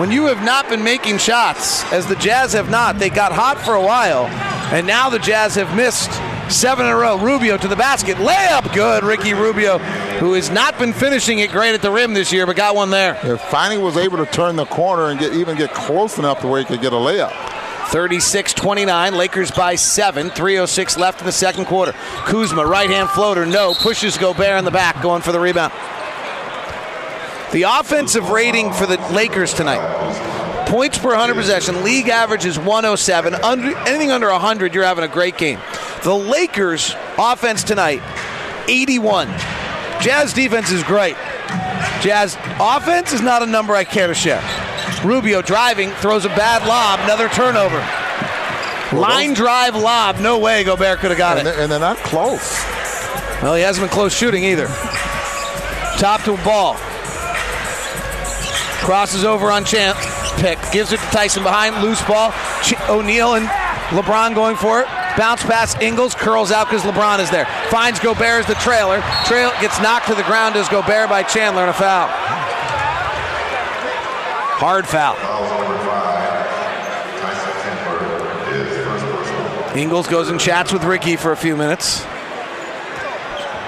when you have not been making shots, as the Jazz have not, they got hot for a while, and now the Jazz have missed seven in a row. Rubio to the basket. Layup good. Ricky Rubio, who has not been finishing it great at the rim this year, but got one there. Finally was able to turn the corner and get even get close enough to where he could get a layup. 36 29. Lakers by seven. 3.06 left in the second quarter. Kuzma, right hand floater. No. Pushes Gobert in the back, going for the rebound. The offensive rating for the Lakers tonight points per 100 possession. League average is 107. Under, anything under 100, you're having a great game. The Lakers' offense tonight, 81. Jazz defense is great. Jazz offense is not a number I care to share. Rubio driving, throws a bad lob, another turnover. Line drive lob, no way Gobert could have got and it. They're, and they're not close. Well, he hasn't been close shooting either. Top to a ball. Crosses over on Champ. Pick. Gives it to Tyson behind. Loose ball. Ch- O'Neale and LeBron going for it. Bounce pass. Ingles curls out because LeBron is there. Finds Gobert as the trailer. Trail gets knocked to the ground as Gobert by Chandler and a foul. Hard foul. Ingles goes and chats with Ricky for a few minutes.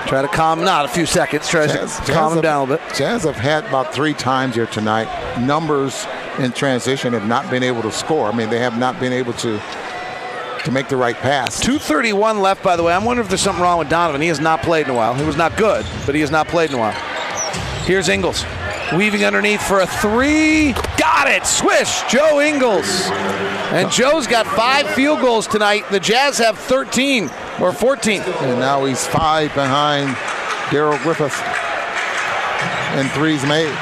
Try to calm, not a few seconds. Try to calm him down a little bit. Jazz have had about three times here tonight. Numbers in transition have not been able to score. I mean, they have not been able to to make the right pass. 231 left, by the way. I'm wondering if there's something wrong with Donovan. He has not played in a while. He was not good, but he has not played in a while. Here's Ingles. Weaving underneath for a three. Got it. Swish. Joe Ingles. And Joe's got five field goals tonight. The Jazz have 13 or 14. And now he's five behind Darrell Griffith. And threes made.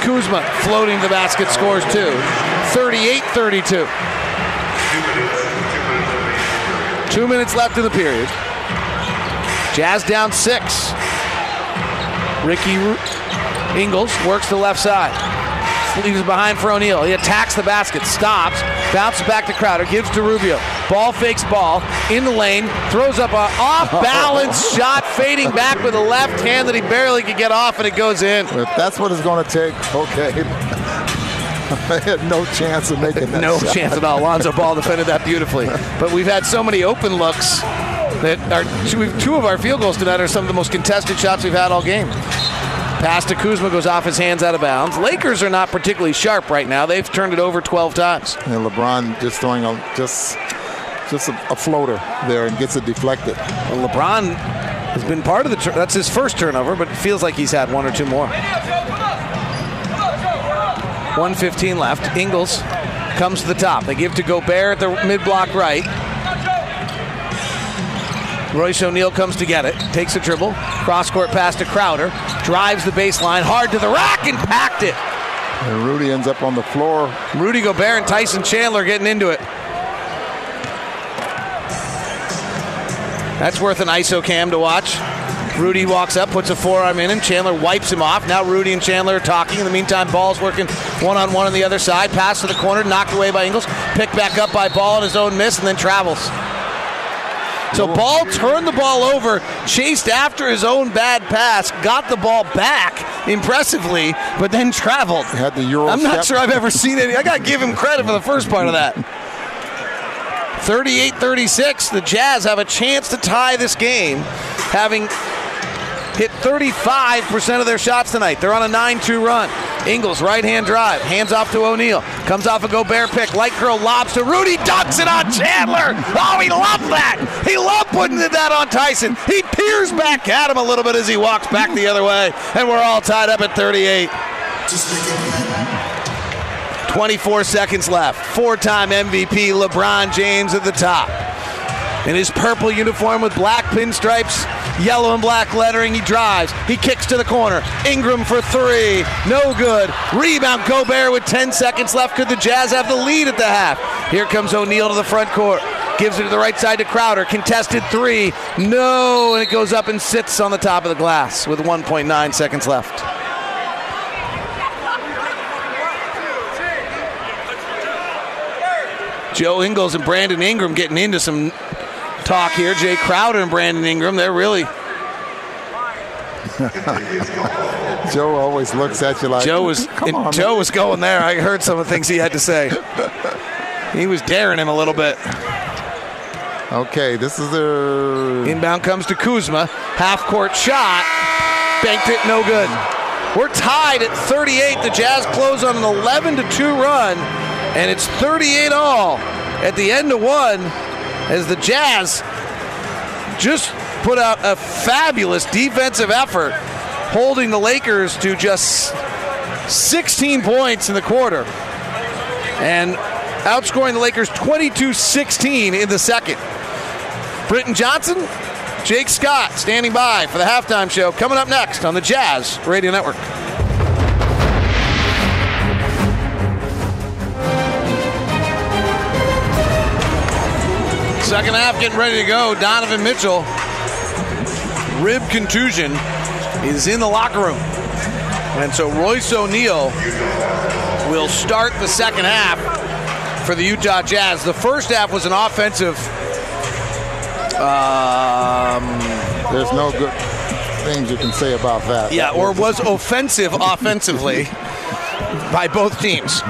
Kuzma floating the basket scores two. 38 32. Two minutes left in the period. Jazz down six. Ricky Ingles works the left side. Leaves behind for O'Neale. He attacks the basket, stops, bounces back to Crowder, gives to Rubio. Ball fakes ball in the lane, throws up a off balance shot, fading back with a left hand that he barely could get off, and it goes in. If that's what it's going to take, okay. I had no chance of making that No shot. chance at all. Lonzo Ball defended that beautifully. But we've had so many open looks that we've, two of our field goals tonight are some of the most contested shots we've had all game. Pass to Kuzma goes off his hands out of bounds. Lakers are not particularly sharp right now. They've turned it over 12 times. And LeBron just throwing a just just a, a floater there and gets it deflected. Well, LeBron has been part of the. Tur- that's his first turnover, but it feels like he's had one or two more. 115 left. Ingles comes to the top. They give to Gobert at the mid block right. Royce O'Neale comes to get it, takes a dribble, cross court pass to Crowder, drives the baseline hard to the rack and packed it. And Rudy ends up on the floor. Rudy Gobert and Tyson Chandler getting into it. That's worth an ISO cam to watch. Rudy walks up, puts a forearm in him. Chandler wipes him off. Now Rudy and Chandler are talking. In the meantime, Ball's working one on one on the other side. Pass to the corner, knocked away by Ingles. Picked back up by Ball on his own miss, and then travels. So Ball turned the ball over, chased after his own bad pass, got the ball back impressively, but then traveled. Had the Euro I'm not step. sure I've ever seen it. I got to give him credit for the first part of that. 38 36, the Jazz have a chance to tie this game, having hit 35% of their shots tonight. They're on a 9 2 run. Ingles, right hand drive, hands off to O'Neale. Comes off a Gobert pick. Light curl lobs to Rudy, dunks it on Chandler. Oh, he loved that. He loved putting that on Tyson. He peers back at him a little bit as he walks back the other way. And we're all tied up at 38. 24 seconds left. Four time MVP LeBron James at the top. In his purple uniform with black pinstripes, yellow and black lettering, he drives. He kicks to the corner. Ingram for three. No good. Rebound Gobert with 10 seconds left. Could the Jazz have the lead at the half? Here comes O'Neale to the front court. Gives it to the right side to Crowder. Contested three. No. And it goes up and sits on the top of the glass with 1.9 seconds left. Joe Ingles and Brandon Ingram getting into some talk here. Jae Crowder and Brandon Ingram, they're really. Joe always looks at you like Joe was on, Joe man." was going there. I heard some of the things he had to say. He was daring him a little bit. Okay, this is the Inbound comes to Kuzma. Half court shot. Banked it, no good. We're tied at 38. The Jazz close on an 11 to 2 run, and it's 38 all at the end of one as the Jazz just put out a fabulous defensive effort, holding the Lakers to just 16 points in the quarter and outscoring the Lakers 22 16 in the second. Britton Johnson, Jake Scott standing by for the halftime show coming up next on the Jazz Radio Network. Second half getting ready to go. Donovan Mitchell, rib contusion, is in the locker room. And so Royce O'Neale will start the second half for the Utah Jazz. The first half was an offensive. Um, There's no good things you can say about that. yeah, or was offensive offensively by both teams.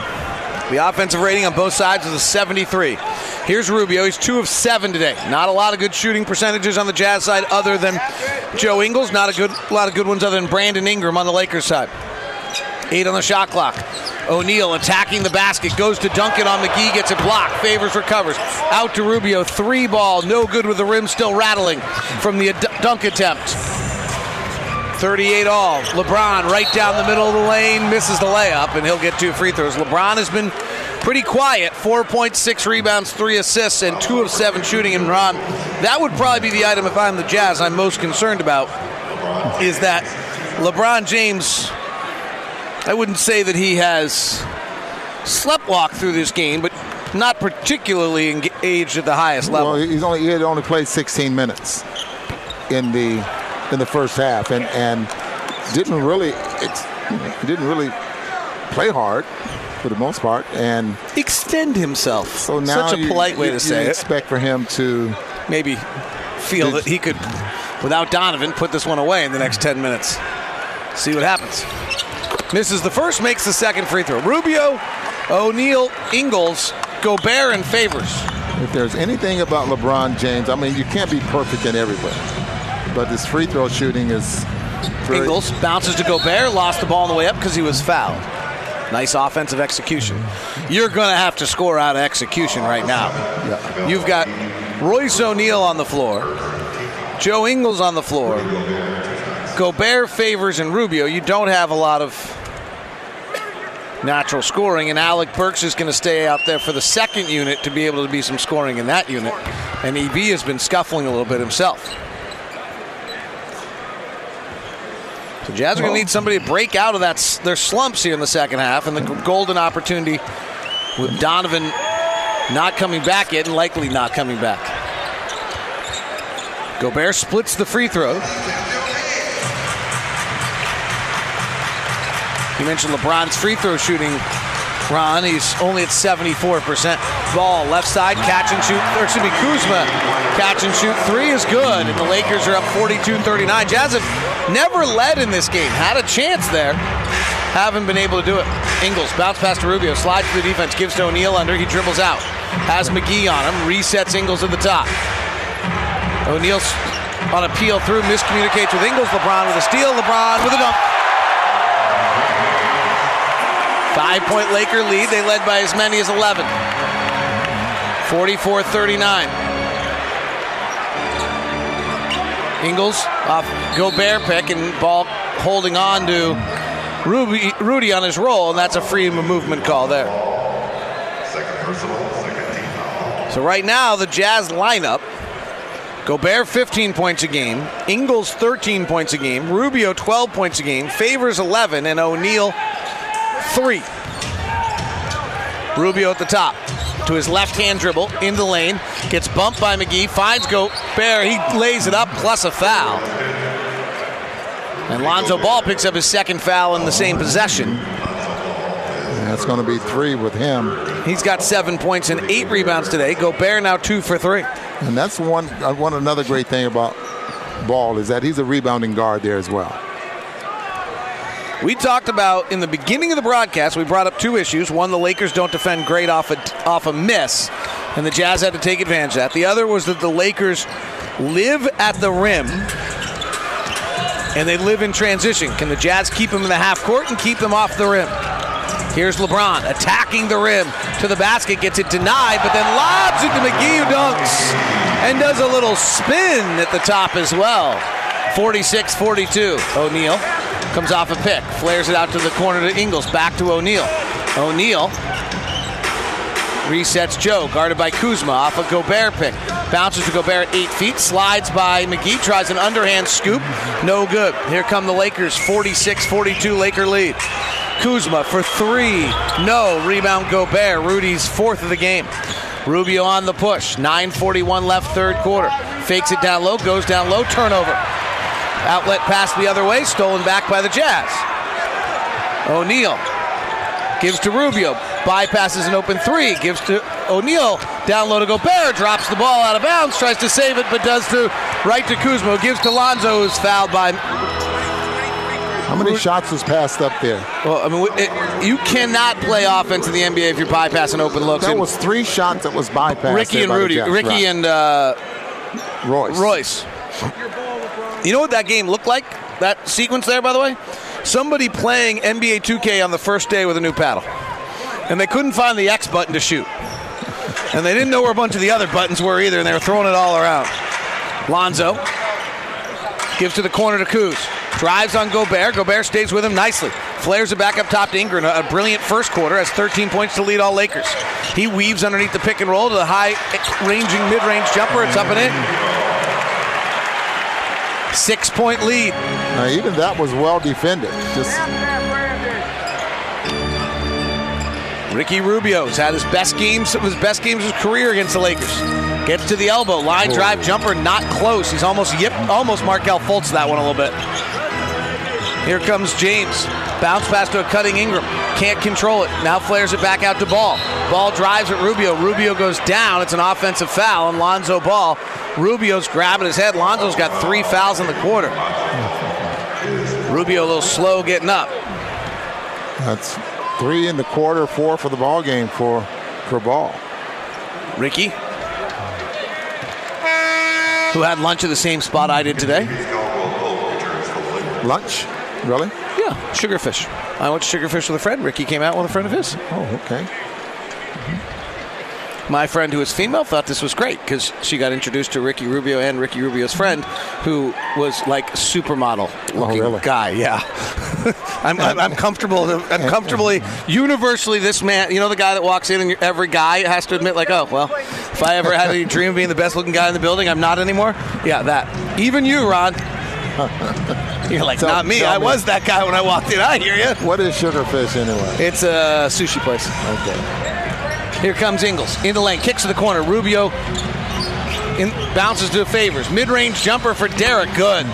The offensive rating on both sides was a 73. Here's Rubio. He's two of seven today. Not a lot of good shooting percentages on the Jazz side, other than Joe Ingles. Not a good, a lot of good ones, other than Brandon Ingram on the Lakers side. Eight on the shot clock. O'Neale attacking the basket, goes to Duncan on McGee, gets it blocked, favors, recovers. Out to Rubio, three ball, no good with the rim still rattling from the ad- dunk attempt. 38 all. LeBron right down the middle of the lane, misses the layup, and he'll get two free throws. LeBron has been pretty quiet 4.6 rebounds, three assists, and two of seven shooting. And Ron, that would probably be the item if I'm the Jazz I'm most concerned about is that LeBron James, I wouldn't say that he has sleptwalked through this game, but not particularly engaged at the highest level. Well, he's only he had only played 16 minutes in the in the first half, and and didn't really didn't really play hard for the most part, and extend himself. So now such a you- polite way you- to you say it. expect for him to maybe feel that he could, without Donovan, put this one away in the next 10 minutes. See what happens. Misses the first, makes the second free throw. Rubio, O'Neale, Ingles, Gobert, and Favors. If there's anything about LeBron James, I mean, you can't be perfect in everywhere, but his free throw shooting is very, Ingles bounces to Gobert, lost the ball on the way up because he was fouled. Nice offensive execution. You're going to have to score out of execution right now. You've got Royce O'Neale on the floor, Joe Ingles on the floor, Gobert, Favors, and Rubio. You don't have a lot of natural scoring, and Alec Burks is going to stay out there for the second unit to be able to be some scoring in that unit. And EB has been scuffling a little bit himself. So Jazz are going to need somebody to break out of that their slumps here in the second half, and the golden opportunity with Donovan not coming back yet and likely not coming back. Gobert splits the free throw. You mentioned LeBron's free throw shooting. Ron, he's only at 74%. Ball left side, catch and shoot. Or excuse me, Kuzma, catch and shoot three is good, and the Lakers are up 42-39. Jazz have never led in this game. Had a chance there, haven't been able to do it. Ingles bounce pass to Rubio, slides to the defense, gives to O'Neale under. He dribbles out, has McGee on him, resets Ingles at the top. O'Neale on a peel through, miscommunicates with Ingles. LeBron with a steal. LeBron with a dunk. Five point Laker lead. They led by as many as 11. 44 39. Ingles off Gobert pick and ball holding on to Ruby, Rudy on his roll, and that's a free movement call there. So right now, the Jazz lineup Gobert 15 points a game, Ingles 13 points a game, Rubio 12 points a game, Favors 11, and O'Neale 3. Rubio at the top to his left hand dribble in the lane, gets bumped by McGee, finds Gobert, he lays it up plus a foul. And Lonzo Ball picks up his second foul in the same possession. That's going to be three with him. He's got seven points and eight rebounds today. Gobert now two for three. And that's one uh, one another great thing about Ball is that he's a rebounding guard there as well. We talked about in the beginning of the broadcast, we brought up two issues. One, the Lakers don't defend great off a, off a miss, and the Jazz had to take advantage of that. The other was that the Lakers live at the rim and they live in transition. Can the Jazz keep them in the half court and keep them off the rim? Here's LeBron attacking the rim to the basket, gets it denied, but then lobs it to McGee who dunks and does a little spin at the top as well. 46 42. O'Neale comes off a pick, flares it out to the corner to Ingles, back to O'Neale. O'Neale resets Joe, guarded by Kuzma off a Gobert pick. Bounces to Gobert at eight feet, slides by McGee, tries an underhand scoop, no good. Here come the Lakers, 46 42 Laker lead. Kuzma for three, no. Rebound Gobert, Rudy's fourth of the game. Rubio on the push, 9.41 left, third quarter. Fakes it down low, goes down low, turnover. Outlet pass the other way, stolen back by the Jazz. O'Neale gives to Rubio, bypasses an open three, gives to O'Neale, down low to Gobert, drops the ball out of bounds, tries to save it, but does to right to Kuzma, gives to Lonzo, who's fouled by. How many shots was passed up there? Well, I mean, it, you cannot play offense in the NBA if you're bypassing open looks. That And was three shots that was bypassed. Ricky and Rudy. Ricky Right. and uh, Royce. Royce. You know what that game looked like? That sequence there, by the way? Somebody playing NBA 2K on the first day with a new paddle. And they couldn't find the X button to shoot. And they didn't know where a bunch of the other buttons were either, and they were throwing it all around. Lonzo gives to the corner to Kuz. Drives on Gobert. Gobert stays with him nicely. Flares it back up top to Ingram. A brilliant first quarter. Has 13 points to lead all Lakers. He weaves underneath the pick and roll to the high ranging mid range jumper. It's up and in. Six point lead. Now, even that was well defended. Just Ricky Rubio's had his best games his best games of his career against the Lakers. Gets to the elbow, line drive jumper, not close. He's almost yip, almost Markelle Fultz that one a little bit. Here comes James. Bounce pass to a cutting Ingram. Can't control it. Now flares it back out to Ball. Ball drives at Rubio. Rubio goes down. It's an offensive foul on Lonzo Ball. Rubio's grabbing his head. Lonzo's got three fouls in the quarter. Rubio a little slow getting up. That's three in the quarter, four for the ball game for for Ball. Ricky, who had lunch at the same spot I did today. Lunch? Really? Yeah, Sugarfish. I went to Sugarfish with a friend. Ricky came out with a friend of his. Oh, okay. Mm-hmm. My friend, who is female, thought this was great because she got introduced to Ricky Rubio and Ricky Rubio's friend, who was like supermodel oh, looking really? guy. Yeah, I'm, I'm, I'm comfortable. I'm comfortably, universally, this man. You know, the guy that walks in and every guy has to admit, like, oh, well, if I ever had any dream of being the best looking guy in the building, I'm not anymore. Yeah, that. Even you, Ron. You're like, Tell- not me. I me. was that guy when I walked in. I hear you. What is Sugarfish anyway? It's a sushi place. Okay. Here comes Ingles in the lane, kicks to the corner. Rubio in, bounces to favors. Mid-range jumper for Derrick. Good.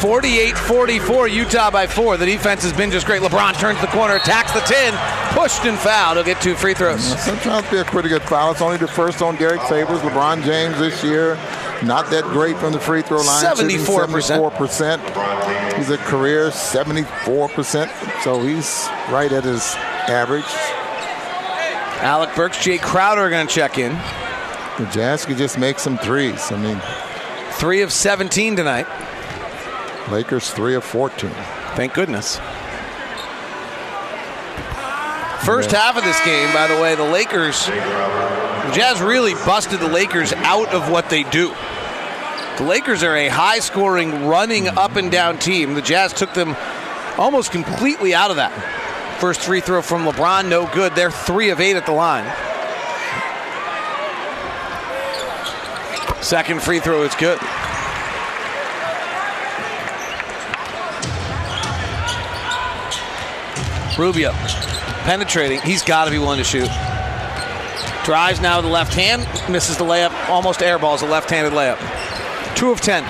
48-44, Utah by four. The defense has been just great. LeBron turns the corner, attacks the 10, pushed and fouled. He'll get two free throws. Sometimes be a pretty good foul. It's only the first on Derrick Favors. LeBron James this year, not that great from the free throw line. 74%. 74%. He's a career 74%. So he's right at his average. Alec Burks, Jae Crowder are going to check in. The Jazz could just make some threes. I mean, Three of 17 tonight. Lakers three of 14. Thank goodness. First half of this game, by the way, the Lakers, the Jazz really busted the Lakers out of what they do. The Lakers are a high scoring, running up and down team. The Jazz took them almost completely out of that. First free throw from LeBron, no good. They're three of eight at the line. Second free throw is good. Rubio penetrating. He's got to be willing to shoot. Drives now with the left hand, misses the layup, almost airballs a left handed layup. Two of 10.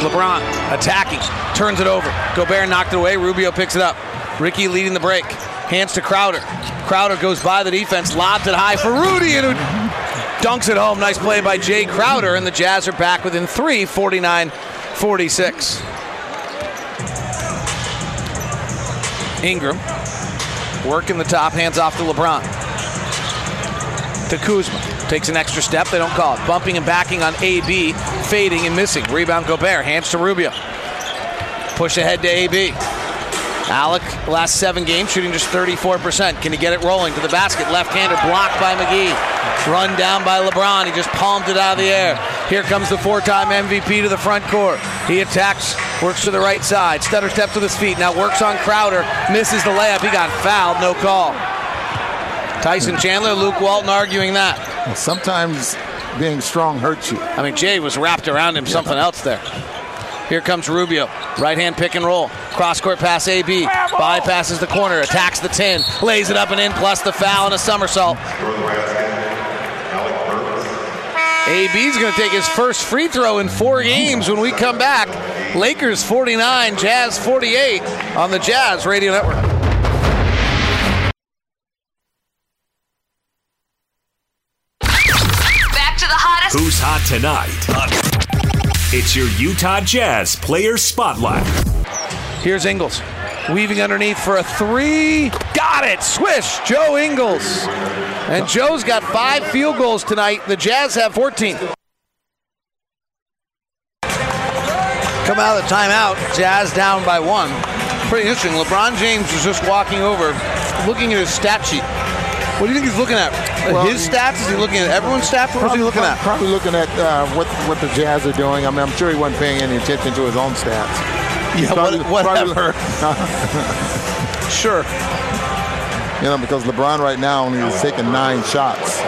LeBron attacking, turns it over. Gobert knocked it away. Rubio picks it up. Ricky leading the break. Hands to Crowder. Crowder goes by the defense, lobs it high for Rudy, and dunks it home. Nice play by Jae Crowder, and the Jazz are back within three, 49 46. Ingram working the top, hands off to LeBron. To Kuzma. Takes an extra step, they don't call it. Bumping and backing on AB, fading and missing. Rebound Gobert, hands to Rubio. Push ahead to AB. Alec, last seven games, shooting just 34%. Can he get it rolling to the basket? Left-hander blocked by McGee. Run down by LeBron. He just palmed it out of the air. Here comes the four-time MVP to the front court. He attacks, works to the right side. Stutter steps with his feet. Now works on Crowder. Misses the layup. He got fouled. No call. Tyson Chandler, Luke Walton arguing that. Well, sometimes being strong hurts you. I mean, Jae was wrapped around him something else there. Here comes Rubio. Right hand pick and roll. Cross court pass AB. Bypasses the corner. Attacks the 10. Lays it up and in, plus the foul and a somersault. AB's going to take his first free throw in four games when we come back. Lakers 49, Jazz 48 on the Jazz Radio Network. Back to the hottest. Who's hot tonight? It's your Utah Jazz Player Spotlight. Here's Ingles. Weaving underneath for a three. Got it. Swish. Joe Ingles. And Joe's got five field goals tonight. The Jazz have 14. Come out of the timeout. Jazz down by one. Pretty interesting. LeBron James is just walking over, looking at his stat sheet. What do you think he's looking at? his stats? Is he looking at everyone's stats? What was he looking at? Probably looking at uh, what what the Jazz are doing. I mean, I'm sure he wasn't paying any attention to his own stats. Yeah, Probably- what, whatever. sure. You know, because LeBron right now only is taking nine shots,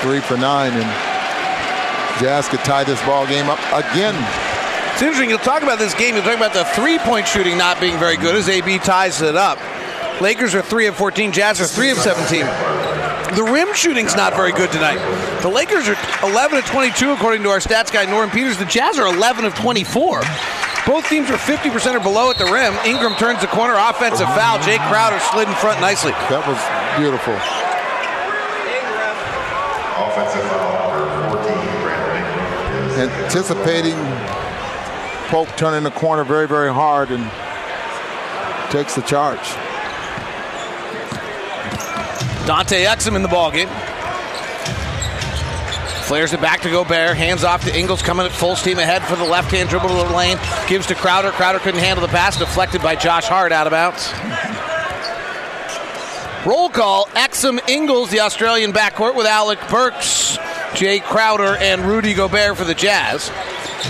three for nine, and Jazz could tie this ball game up again. It's interesting. You'll talk about this game. You'll talk about the three-point shooting not being very good as AB ties it up. Lakers are three of 14. Jazz are three of 17. The rim shooting's not very good tonight. The Lakers are 11 of 22 according to our stats guy Norm Peters. The Jazz are 11 of 24. Both teams are 50% or below at the rim. Ingram turns the corner, offensive foul. Jake Crowder slid in front nicely. That was beautiful. Offensive foul number 14, Brandon Ingram. Anticipating Pope turning the corner very, very hard and takes the charge. Dante Exum in the ballgame. Flares it back to Gobert. Hands off to Ingles coming at full steam ahead for the left hand dribble to the lane. Gives to Crowder. Crowder couldn't handle the pass. Deflected by Josh Hart out of bounds. Roll call. Exum Ingles, the Australian backcourt with Alec Burks, Jae Crowder, and Rudy Gobert for the Jazz.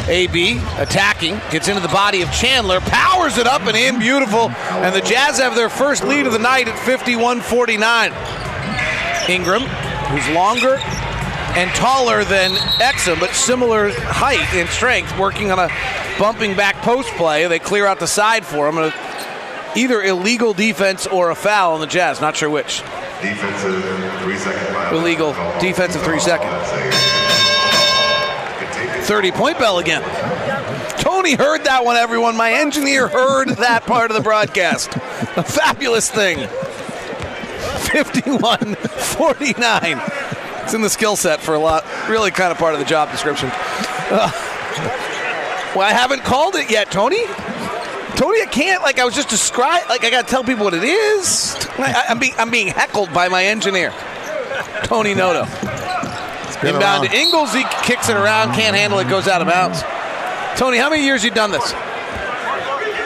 AB attacking, gets into the body of Chandler, powers it up and in, beautiful. And the Jazz have their first lead of the night at 51 49. Ingram, who's longer and taller than Exum, but similar height and strength, working on a bumping back post play. They clear out the side for him. Either illegal defense or a foul on the Jazz. Not sure which. Defensive three second violation. Illegal defensive three second. 30 point bell again. Tony heard that one, everyone. My engineer heard that part of the broadcast. A fabulous thing. 51 49. It's in the skill set for a lot, really kind of part of the job description. Uh, well, I haven't called it yet, Tony. Tony, I can't. Like I was just describing. Like I got to tell people what it is. I, am being I'm being heckled by my engineer, Tony Noto. Inbound around. to Ingles. He kicks it around. Can't handle it. Goes out of bounds. Tony, how many years you done this?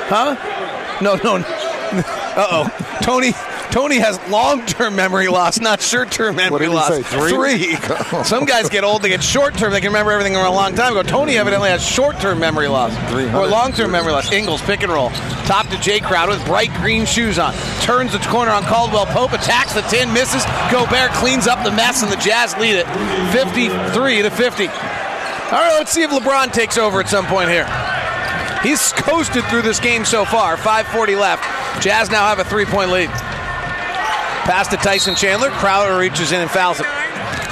Huh? No, no. Uh oh. Tony. Tony has long-term memory loss, not short-term memory What did he loss. say, three? Oh. Some guys get old; they get short-term. They can remember everything from a long time ago. Tony evidently has short-term memory loss or long-term memory loss. Ingles pick and roll, top to Jae Crowder with bright green shoes on. Turns the corner on Caldwell Pope, attacks the tin, misses. Gobert cleans up the mess, and the Jazz lead it, 53 to 50. All right, let's see if LeBron takes over at some point here. He's coasted through this game so far. 5:40 left. Jazz now have a three-point lead. Pass to Tyson Chandler. Crowder reaches in and fouls him.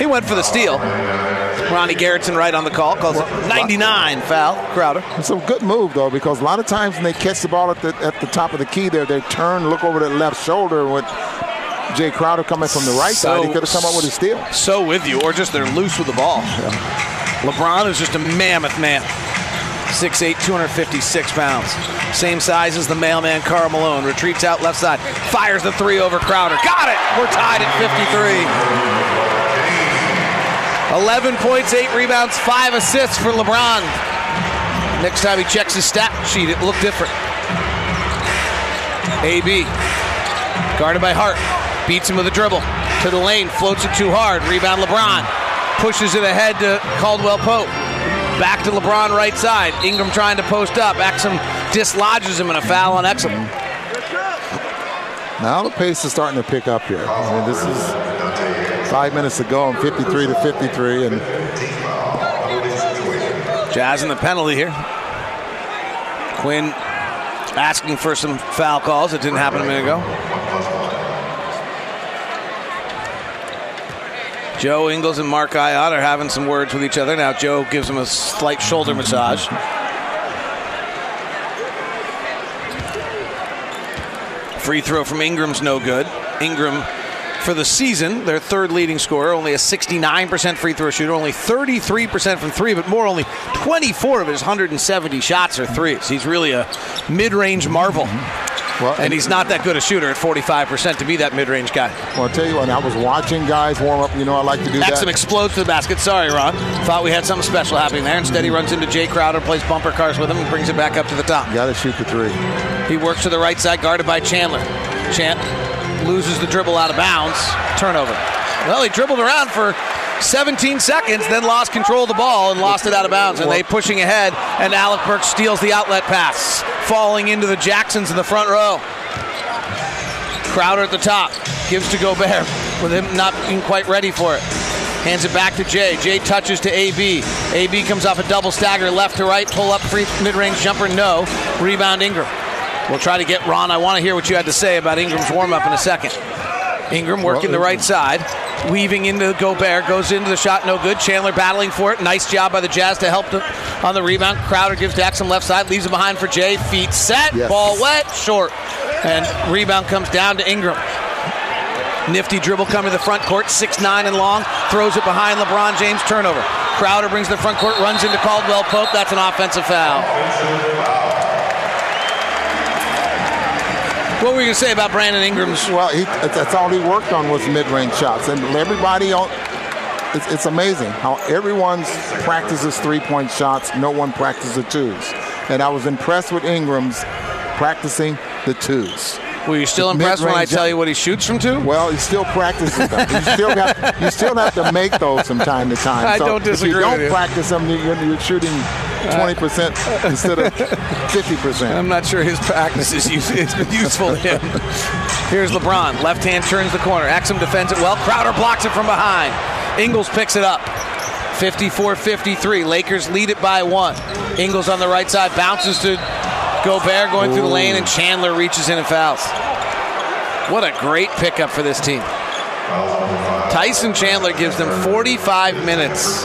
He went for the steal. Ronnie Garretson right on the call. Calls it 99 foul. Crowder. It's a good move though, because a lot of times when they catch the ball at the at the top of the key, there they turn, look over their left shoulder with Jae Crowder coming from the right side. He could have come up with a steal. So with you, or just they're loose with the ball. LeBron is just a mammoth man. 6'8", 256 pounds. Same size as the mailman Karl Malone. Retreats out left side. Fires the three over Crowder. Got it! We're tied at 53. 11 points, 8 rebounds, 5 assists for LeBron. Next time he checks his stat sheet, it looked different. AB. Guarded by Hart. Beats him with a dribble. To the lane. Floats it too hard. Rebound LeBron. Pushes it ahead to Caldwell Pope. Back to LeBron right side. Ingram trying to post up. Exum dislodges him and a foul on Exum. Now the pace is starting to pick up here. I mean, this is five minutes ago, and 53 to 53, and Jazz in the penalty here. Quin asking for some foul calls. It didn't happen a minute ago. Joe Ingles and Mark Iot are having some words with each other. Now Joe gives him a slight shoulder massage. Free throw from Ingram's no good. Ingram, for the season, their third leading scorer, only a 69% free throw shooter, only 33% from three, but more, only 24 of his 170 shots are threes. He's really a mid range marvel. Well, and he's not that good a shooter at 45% to be that mid range guy. well, I'll tell you what. I was watching guys warm up. You know, I like to do Exum that. explodes to the basket. Sorry, Ron. Thought we had something special happening there. Instead, he runs into Jay Crowder, plays bumper cars with him, and brings it back up to the top. Got to shoot the three. He works to the right side, guarded by Chandler. Chan- loses the dribble out of bounds. Turnover. Well, he dribbled around for 17 seconds, then lost control of the ball and lost it out of bounds. And they pushing ahead, and Alec Burks steals the outlet pass, falling into the Jacksons in the front row. Crowder at the top gives to Gobert with him not being quite ready for it. Hands it back to Jae. Jae touches to AB. AB comes off a double stagger left to right, pull up free mid range jumper, no. Rebound Ingram. We'll try to get Ron. I want to hear what you had to say about Ingram's warm up in a second. Ingram working the right side, weaving into Gobert, goes into the shot, no good. Chandler battling for it. Nice job by the Jazz to help on the rebound. Crowder gives Exum left side, leaves it behind for Jae. Feet set, Yes. ball wet, short. And rebound comes down to Ingram. Nifty dribble coming to the front court, 6'9 and long, throws it behind LeBron James, turnover. Crowder brings the front court, runs into Caldwell Pope. That's an offensive foul. What were you going to say about Brandon Ingram's? Well, he, that's all he worked on was mid-range shots, and everybody on. It's, it's amazing how everyone practices three-point shots. No one practices the twos, and I was impressed with Ingram's practicing the twos. Were you still impressed when I tell you what he shoots from two? Well, he still practices them. You still got you still have to make those from time to time. I So don't disagree If you don't practice them, you're, you're shooting 20 percent instead of 50 percent. I'm not sure his practice is use, it's been useful to him. Here's LeBron. Left hand turns the corner. Exum defends it well. Crowder blocks it from behind. Ingles picks it up. 54-53. Lakers lead it by one. Ingles on the right side bounces to Gobert going through the lane, and Chandler reaches in and fouls. What a great pickup for this team. Tyson Chandler gives them 45 minutes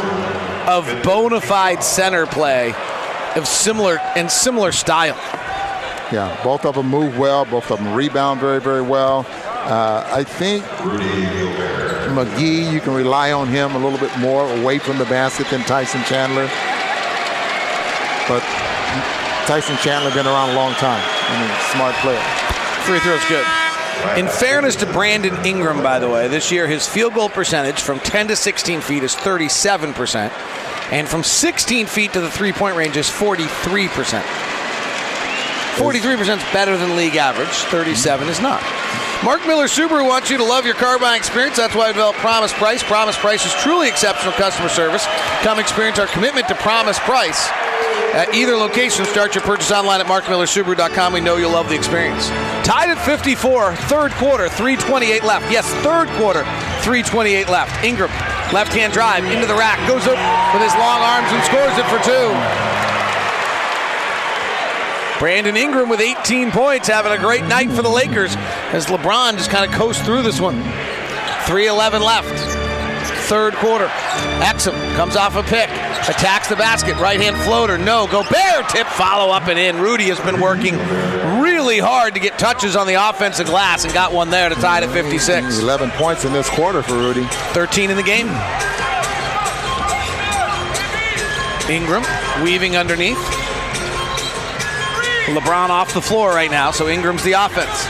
of bona fide center play of similar and similar style. Yeah, both of them move well. Both of them rebound very, very well. Uh, I think McGee, you can rely on him a little bit more away from the basket than Tyson Chandler. But Tyson Chandler been around a long time. I mean, smart player. Free throw's good. In fairness to Brandon Ingram, by the way, this year his field goal percentage from 10 to 16 feet is 37%, and from 16 feet to the three point range is 43%. 43% is better than league average, 37 is not. Mark Miller Subaru wants you to love your car buying experience. That's why I developed Promise Price. Promise Price is truly exceptional customer service. Come experience our commitment to Promise Price. At either location, start your purchase online at markmillersubaru.com. We know you'll love the experience. Tied at 54, third quarter, 328 left. Yes, third quarter, 328 left. Ingram, left hand drive into the rack, goes up with his long arms and scores it for two. Brandon Ingram with 18 points, having a great night for the Lakers as LeBron just kind of coasts through this one. 3:11 left. Third quarter. Exum comes off a pick, attacks the basket, right hand floater, no. Gobert tip, follow up and in. Rudy has been working really hard to get touches on the offensive glass and got one there to tie it at 56. 11 points in this quarter for Rudy. 13 in the game. Ingram weaving underneath. LeBron off the floor right now, so Ingram's the offense.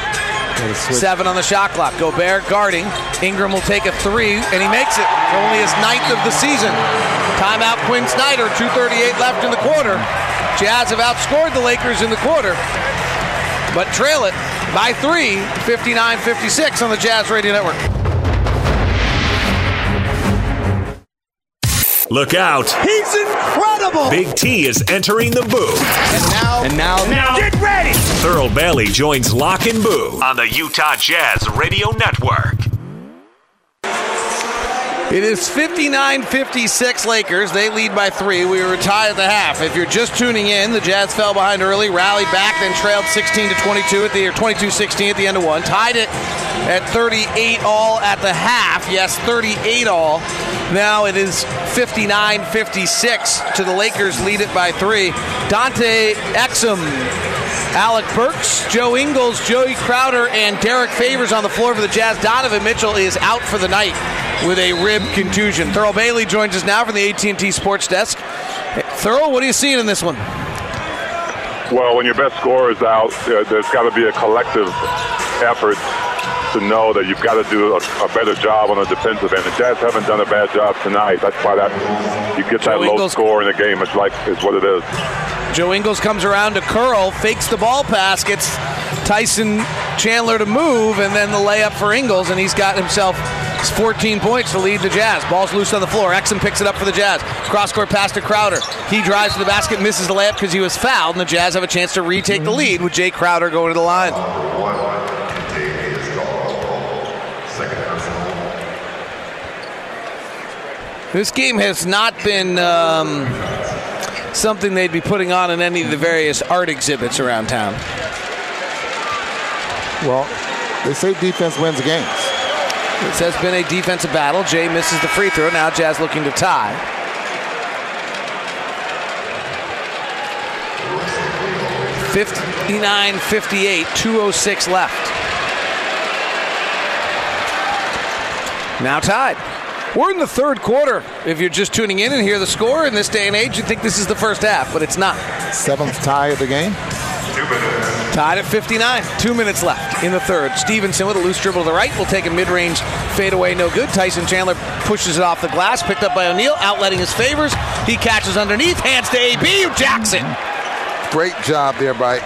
Seven on the shot clock. Gobert guarding. Ingram will take a three, and he makes it. Only his ninth of the season. Timeout Quin Snyder. 2.38 left in the quarter. Jazz have outscored the Lakers in the quarter, but trail it by three, 59 56 on the Jazz Radio Network. Look out. He's incredible. Big T is entering the booth. And now, and now, Now- get ready. Thurl Bailey joins Locke and Boo on the Utah Jazz Radio Network. It is 59 56 Lakers. They lead by three. We were tied at the half. If you're just tuning in, the Jazz fell behind early, rallied back, then trailed 16 to 22 at the or 22 16 at the end of one. Tied it at 38 all at the half. Yes, 38 all. Now it is 59 56 to the Lakers, lead it by three. Dante Exum. Alec Burks, Joe Ingles, Joey Crowder, and Derrick Favors on the floor for the Jazz. Donovan Mitchell is out for the night with a rib contusion. Thurl Bailey joins us now from the AT&T Sports Desk. Thurl, what are you seeing in this one? Well, when your best scorer is out, there's got to be a collective effort to know that you've got to do a, a better job on the defensive end. The Jazz haven't done a bad job tonight. That's why that you get that Joe low Ingles- score in the game. It's like it's what it is. Joe Ingles comes around to curl, fakes the ball pass, gets Tyson Chandler to move, and then the layup for Ingles, and he's got himself 14 points to lead the Jazz. Ball's loose on the floor. Exum picks it up for the Jazz. Cross court pass to Crowder. He drives to the basket, misses the layup because he was fouled, and the Jazz have a chance to retake the lead with Jae Crowder going to the line. This game has not been um, something they'd be putting on in any of the various art exhibits around town. Well, they say defense wins games. This has been a defensive battle. Jae misses the free throw. Now Jazz looking to tie. Fifty-nine, fifty-eight, 206 left. Now tied. We're in the third quarter. If you're just tuning in and hear the score in this day and age, you think this is the first half, but it's not. Seventh tie of the game. Tied at 59. Two minutes left in the third. Stephenson with a loose dribble to the right will take a mid-range fadeaway, no good. Tyson Chandler pushes it off the glass, picked up by O'Neale, outletting his favors. He catches underneath, hands to AB Jackson. Great job there by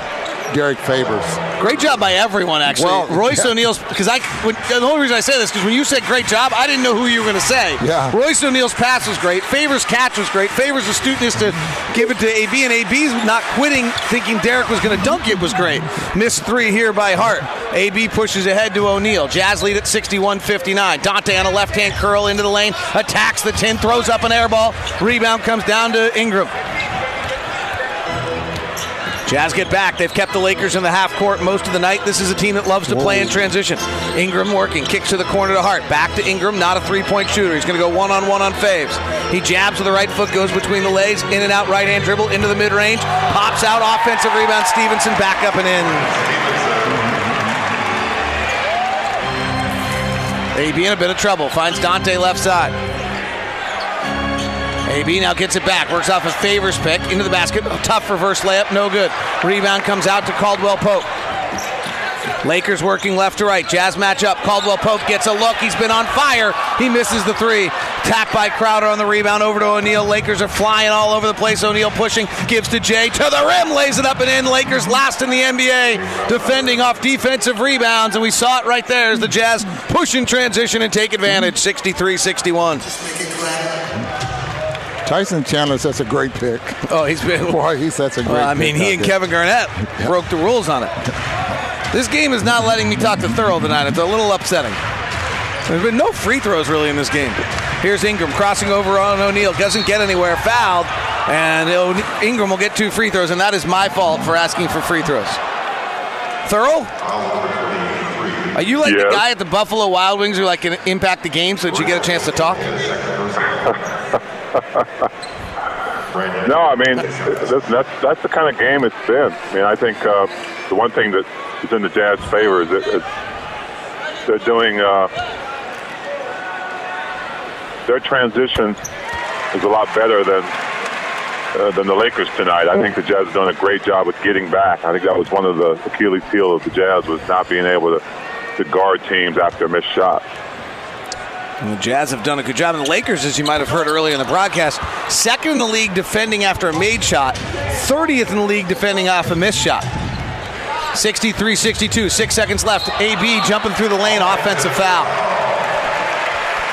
Derrick Favors. Great job by everyone, actually. Well, Royce yeah. O'Neale's because I when, the only reason I say this because when you said great job, I didn't know who you were going to say. Yeah. Royce O'Neale's pass was great. Favors catch was great. Favors astuteness to give it to AB and AB's not quitting, thinking Derrick was going to dunk it was great. Missed three here by Hart. AB pushes ahead to O'Neale. Jazz lead at 61-59. Dante on a left-hand curl into the lane, attacks the tin, throws up an air ball. Rebound comes down to Ingram. Jazz get back. They've kept the Lakers in the half court most of the night. This is a team that loves to play in transition. Ingram working, kicks to the corner to Hart. Back to Ingram, not a three point shooter. He's going to go one on one on Faves. He jabs with the right foot, goes between the legs, in and out right hand dribble into the mid range, pops out, offensive rebound. Stephenson back up and in. AB in a bit of trouble. Finds Dante left side. AB now gets it back, works off his favors pick into the basket. A tough reverse layup, no good. Rebound comes out to Caldwell Pope. Lakers working left to right. Jazz matchup. Caldwell Pope gets a look. He's been on fire. He misses the three. Tap by Crowder on the rebound over to O'Neale. Lakers are flying all over the place. O'Neale pushing, gives to Jae to the rim, lays it up and in. Lakers last in the NBA, defending off defensive rebounds. And we saw it right there as the Jazz push in transition and take advantage 63 61. Tyson Chandler sets a great pick. Oh, he's been. Boy, he sets a great. Well, I mean, pick he and there. Kevin Garnett broke the rules on it. This game is not letting me talk to Thurl tonight. It's a little upsetting. There's been no free throws really in this game. Here's Ingram crossing over on O'Neale. Doesn't get anywhere. Fouled. And Ingram will get two free throws, and that is my fault for asking for free throws. Thurl? Are you like the guy at the Buffalo Wild Wings who like can impact the game so that you get a chance to talk? No, I mean listen, that's that's the kind of game it's been. I mean, I think uh, the one thing that is in the Jazz favor is that they're doing uh, their transition is a lot better than uh, than the Lakers tonight. I think the Jazz have done a great job with getting back. I think that was one of the Achilles' heel of the Jazz was not being able to to guard teams after missed shot. And the Jazz have done a good job. And the Lakers, as you might have heard earlier in the broadcast, second in the league defending after a made shot, 30th in the league defending off a missed shot. 63 62, six seconds left. AB jumping through the lane, offensive foul.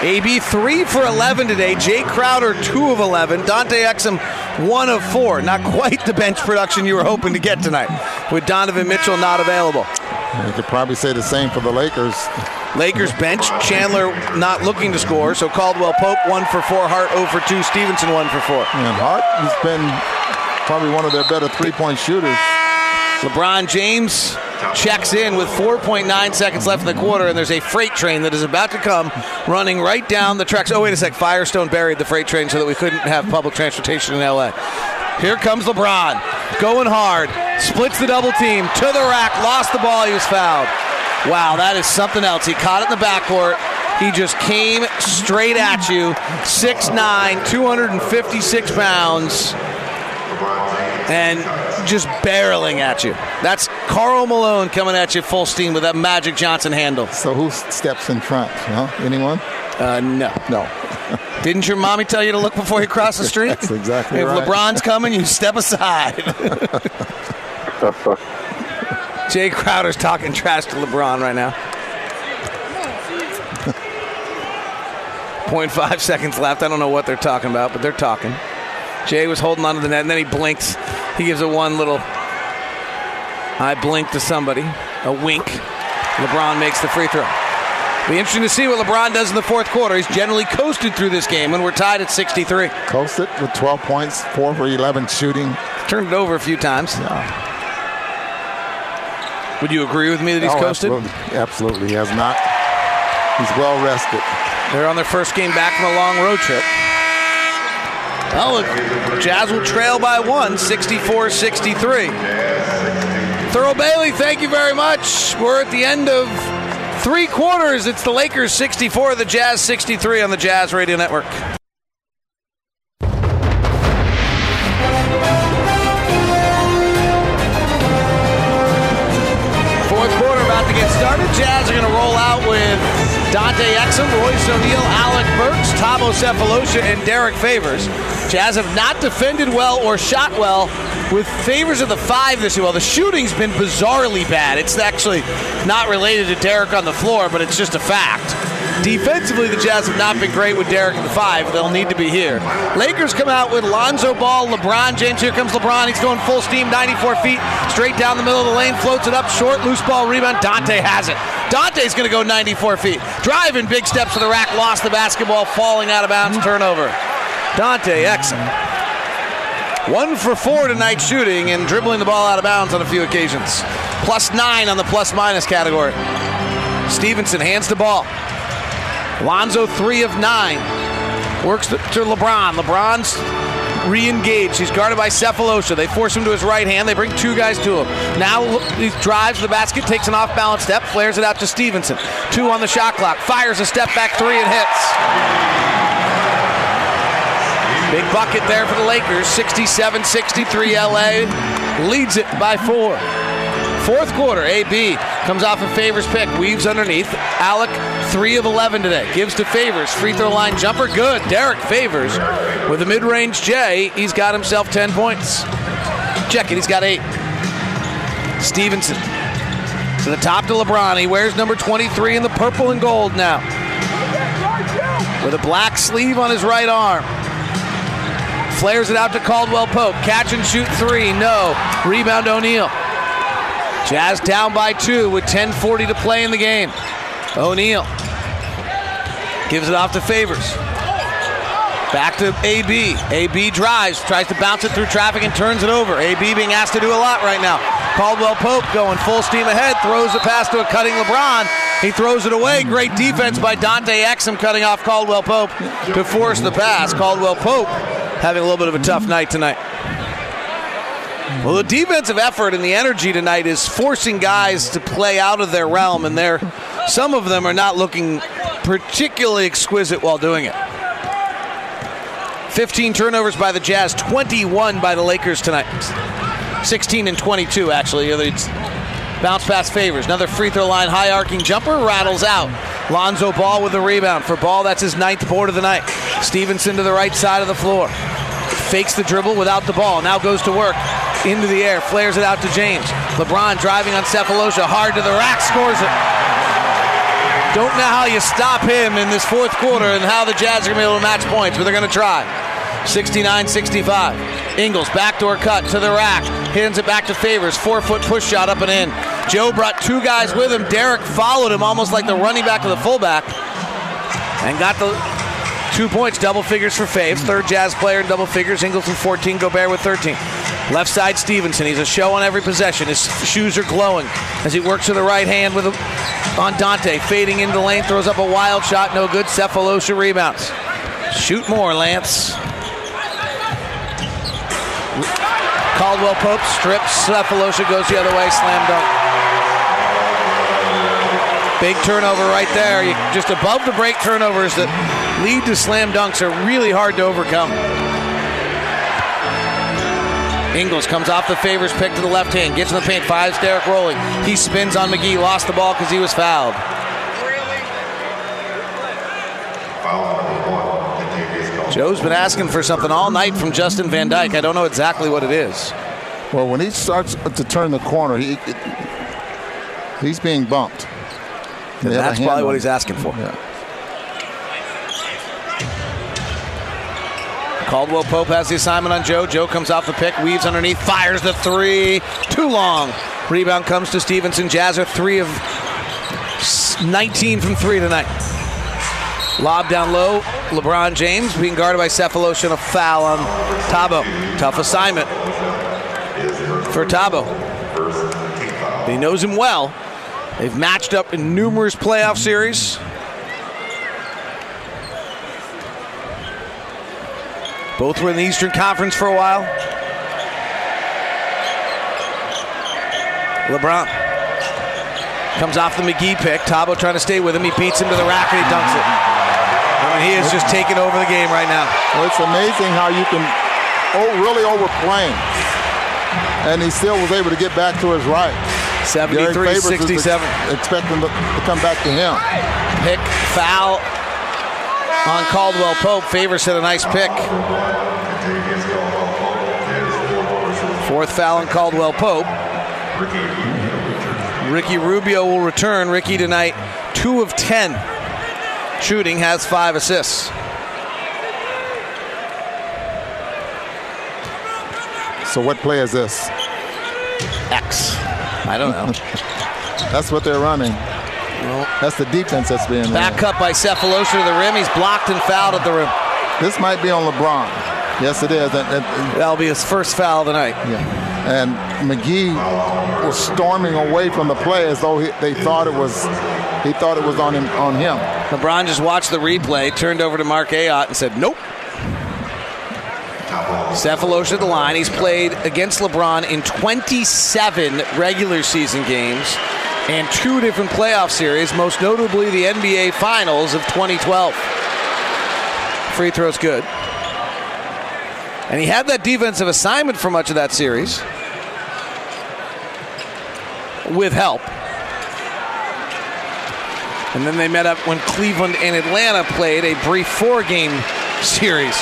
AB three for 11 today. Jae Crowder two of 11. Dante Exum one of four. Not quite the bench production you were hoping to get tonight, with Donovan Mitchell not available. You could probably say the same for the Lakers. Lakers bench. Chandler not looking to score, so Caldwell Pope one for four. Hart 0 for two. Stephenson one for four. And Hart has been probably one of their better three-point shooters. LeBron James checks in with 4.9 seconds left in the quarter, and there's a freight train that is about to come running right down the tracks. Oh, wait a sec. Firestone buried the freight train so that we couldn't have public transportation in LA. Here comes LeBron, going hard, splits the double team to the rack, lost the ball, he was fouled. Wow, that is something else. He caught it in the backcourt. He just came straight at you. 6'9, 256 pounds. and just barreling at you. That's Karl Malone coming at you full steam with that Magic Johnson handle. So who steps in front? Huh? Anyone? Uh, no. No. Didn't your mommy tell you to look before you cross the street? That's exactly if right. LeBron's coming, you step aside. Jae Crowder's talking trash to LeBron right now. 0.5 seconds left. I don't know what they're talking about, but they're talking. Jae was holding onto the net, and then he blinks. He gives a one little I blink to somebody, a wink. LeBron makes the free throw. Be interesting to see what LeBron does in the fourth quarter. He's generally coasted through this game, and we're tied at 63. Coasted with 12 points, 4 for 11 shooting. Turned it over a few times. Would you agree with me that he's Oh, coasted? Absolutely. absolutely. He has not. He's well rested. They're on their first game back from a long road trip. Well, the Jazz will trail by one, 64 63. Thurl Bailey, thank you very much. We're at the end of three quarters. It's the Lakers 64, the Jazz 63 on the Jazz Radio Network. Started. Jazz are going to roll out with Dante Exum, Royce O'Neale, Alec Burks, Thabo Sefolosha, and Derrick Favors. Jazz have not defended well or shot well with Favors of the five this year. Well, the shooting's been bizarrely bad. It's actually not related to Derrick on the floor, but it's just a fact. Defensively, the Jazz have not been great with Derrick at the five. They'll need to be here. Lakers come out with Lonzo Ball, LeBron James. Here comes LeBron. He's going full steam, 94 feet, straight down the middle of the lane, floats it up, short, loose ball, rebound. Dante has it. Dante's going to go 94 feet. Driving big steps to the rack, lost the basketball, falling out of bounds, turnover. Dante excellent. One for four tonight shooting and dribbling the ball out of bounds on a few occasions. Plus nine on the plus minus category. Stephenson hands the ball. Lonzo three of nine. Works to LeBron. LeBron's re-engaged. He's guarded by Sefolosha. They force him to his right hand. They bring two guys to him. Now he drives the basket, takes an off-balance step, flares it out to Stephenson. Two on the shot clock. Fires a step back three and hits. Big bucket there for the Lakers. 67-63 LA leads it by four. Fourth quarter, AB comes off a Favors pick, weaves underneath. Alec, 3 of 11 today. Gives to Favors. Free throw line jumper, good. Derrick Favors with a mid range J. He's got himself 10 points. Check it, he's got 8. Stephenson to the top to LeBron. He wears number 23 in the purple and gold now. With a black sleeve on his right arm. Flares it out to Caldwell Pope. Catch and shoot three. No. Rebound O'Neale. Jazz down by two with 10.40 to play in the game. O'Neale gives it off to Favors. Back to AB. AB drives, tries to bounce it through traffic and turns it over. AB being asked to do a lot right now. Caldwell Pope going full steam ahead, throws the pass to a cutting LeBron. He throws it away. Great defense by Dante Exum cutting off Caldwell Pope to force the pass. Caldwell Pope having a little bit of a tough night tonight. Well, the defensive effort and the energy tonight is forcing guys to play out of their realm, and they're, some of them are not looking particularly exquisite while doing it. 15 turnovers by the Jazz, 21 by the Lakers tonight. 16 and 22, actually. It's bounce pass favors. Another free throw line, high arcing jumper, rattles out. Lonzo Ball with the rebound. For Ball, that's his ninth board of the night. Stephenson to the right side of the floor. Fakes the dribble without the ball. Now goes to work. Into the air. Flares it out to James. LeBron driving on Sefolosha. Hard to the rack. Scores it. Don't know how you stop him in this fourth quarter and how the Jazz are going to be able to match points, but they're going to try. 69 65. Ingles, backdoor cut to the rack. Hands it back to Favors. Four foot push shot up and in. Joe brought two guys with him. Derrick followed him almost like the running back of the fullback and got the two points, double figures for Faves. Third Jazz player in double figures. Ingles with 14, Gobert with 13. Left side Stephenson. He's a show on every possession. His shoes are glowing as he works to the right hand with a, on Dante. Fading into the lane, throws up a wild shot. No good. Sefolosha rebounds. Shoot more, Lance. Caldwell Pope strips. Sefolosha goes the other way. Slam dunk. Big turnover right there. You, just above the break turnovers that lead to slam dunks are really hard to overcome. Ingles comes off the favors pick to the left hand, gets in the paint, fives Derrick Rowley. He spins on McGee, lost the ball because he was fouled. Joe's been asking for something all night from Justin Van Duyne. I don't know exactly what it is. Well, when he starts to turn the corner, he he's being bumped. And They have a that's probably what he's asking for. Yeah. Caldwell Pope has the assignment on Joe. Joe comes off the pick, weaves underneath, fires the three. Too long. Rebound comes to Stephenson. Jazz are three of 19 from three tonight. Lob down low. LeBron James being guarded by Sefolosha and a foul on Thabo. Tough assignment for Thabo. He knows him well. They've matched up in numerous playoff series. Both were in the Eastern Conference for a while. LeBron comes off the McGee pick. Thabo trying to stay with him. He beats him to the rack and he dunks it. I mean, he is just taking over the game right now. Well, it's amazing how you can oh, really overplay. And he still was able to get back to his right. 73 Derrick Favors is 67. ex- expecting to, to come back to him. Pick foul on Caldwell Pope. Favors hit a nice pick. Fourth foul on Caldwell Pope. Ricky Rubio will return. Ricky tonight, two of ten shooting, has five assists. So what play is this? X. I don't know. That's what they're running. That's the defense that's being Back up by Sefolosha to the rim. He's blocked and fouled at the rim. This might be on LeBron. Yes, it is. And, and- That'll be his first foul of the night. Yeah. And McGee was storming away from the play as though he, they thought it was he thought it was on him on him. LeBron just watched the replay, turned over to Mark Ayotte and said, "Nope." Sefolosha at the line. He's played against LeBron in 27 regular season games and two different playoff series, most notably the NBA Finals of 2012. Free throw's good. And he had that defensive assignment for much of that series with help. And then they met up when Cleveland and Atlanta played a brief four game series.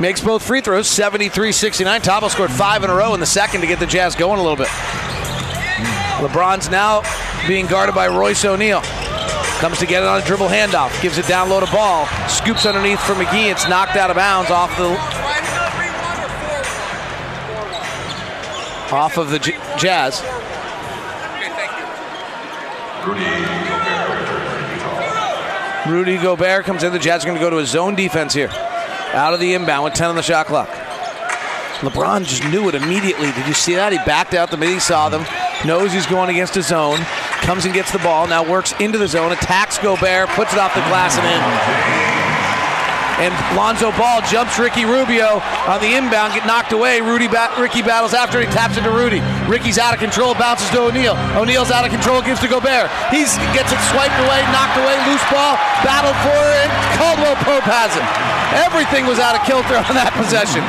Makes both free throws 73 69. Thabo scored five in a row in the second to get the Jazz going a little bit. LeBron's now being guarded by Royce O'Neale. Comes to get it on a dribble handoff. Gives it down low to ball. Scoops underneath for McGee. It's knocked out of bounds off the off of the J- Jazz. Rudy Gobert comes in. The Jazz are going to go to a zone defense here. Out of the inbound with 10 on the shot clock. LeBron just knew it immediately. Did you see that? He backed out the minute he saw them. Knows he's going against a zone. Comes and gets the ball. Now works into the zone. Attacks Gobert. Puts it off the glass and in. And Lonzo Ball jumps Ricky Rubio on the inbound, get knocked away. Rudy ba- Ricky battles after. He taps it to Rudy. Ricky's out of control, bounces to O'Neale. O'Neale's out of control, gives to Gobert. He gets it swiped away, knocked away, loose ball, battled for it. Caldwell Pope has it. Everything was out of kilter on that possession.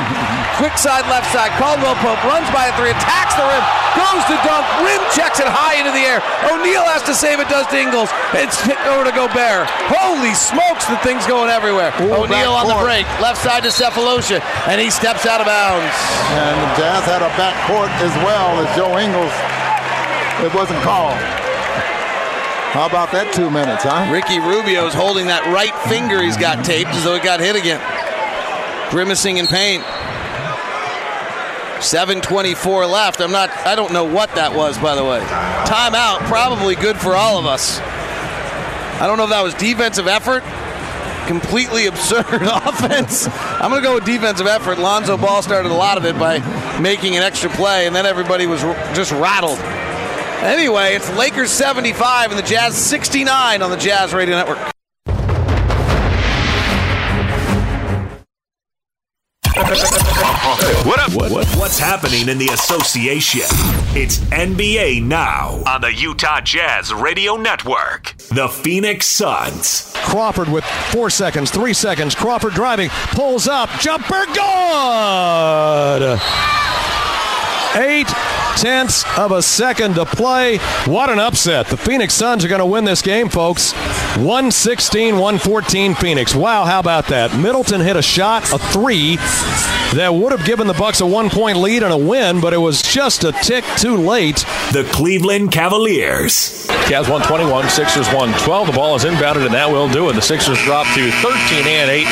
Quick side, left side. Caldwell Pope runs by a three, attacks the rim, goes to dunk, rim checks it high into the air. O'Neale has to save it, does to Ingles. It's hit over to Gobert. Holy smokes, the thing's going everywhere. O'Neale on the break, left side to Sefolosha, and he steps out of bounds. And the Jazz had a backcourt as well as Joe Ingles. It wasn't called. How about that two minutes, huh? Ricky Rubio is holding that right finger he's got taped as though it got hit again. Grimacing in pain. 724 left. I'm not I don't know what that was by the way. Timeout, probably good for all of us. I don't know if that was defensive effort. Completely absurd offense. I'm going to go with defensive effort. Lonzo Ball started a lot of it by making an extra play, and then everybody was just rattled. Anyway, it's Lakers 75 and the Jazz 69 on the Jazz Radio Network. What up? What, what, what's happening in the association? It's NBA Now on the Utah Jazz Radio Network. The Phoenix Suns. Crawford with four seconds, three seconds. Crawford driving, pulls up, jumper, good. Eight tenths of a second to play. What an upset. The Phoenix Suns are going to win this game, folks. 116 114 Phoenix. Wow, how about that? Middleton hit a shot, a three, that would have given the Bucks a one point lead and a win, but it was just a tick too late. The Cleveland Cavaliers. Cavs 121, Sixers 112. The ball is inbounded, and that will do it. The Sixers drop to 13 and 8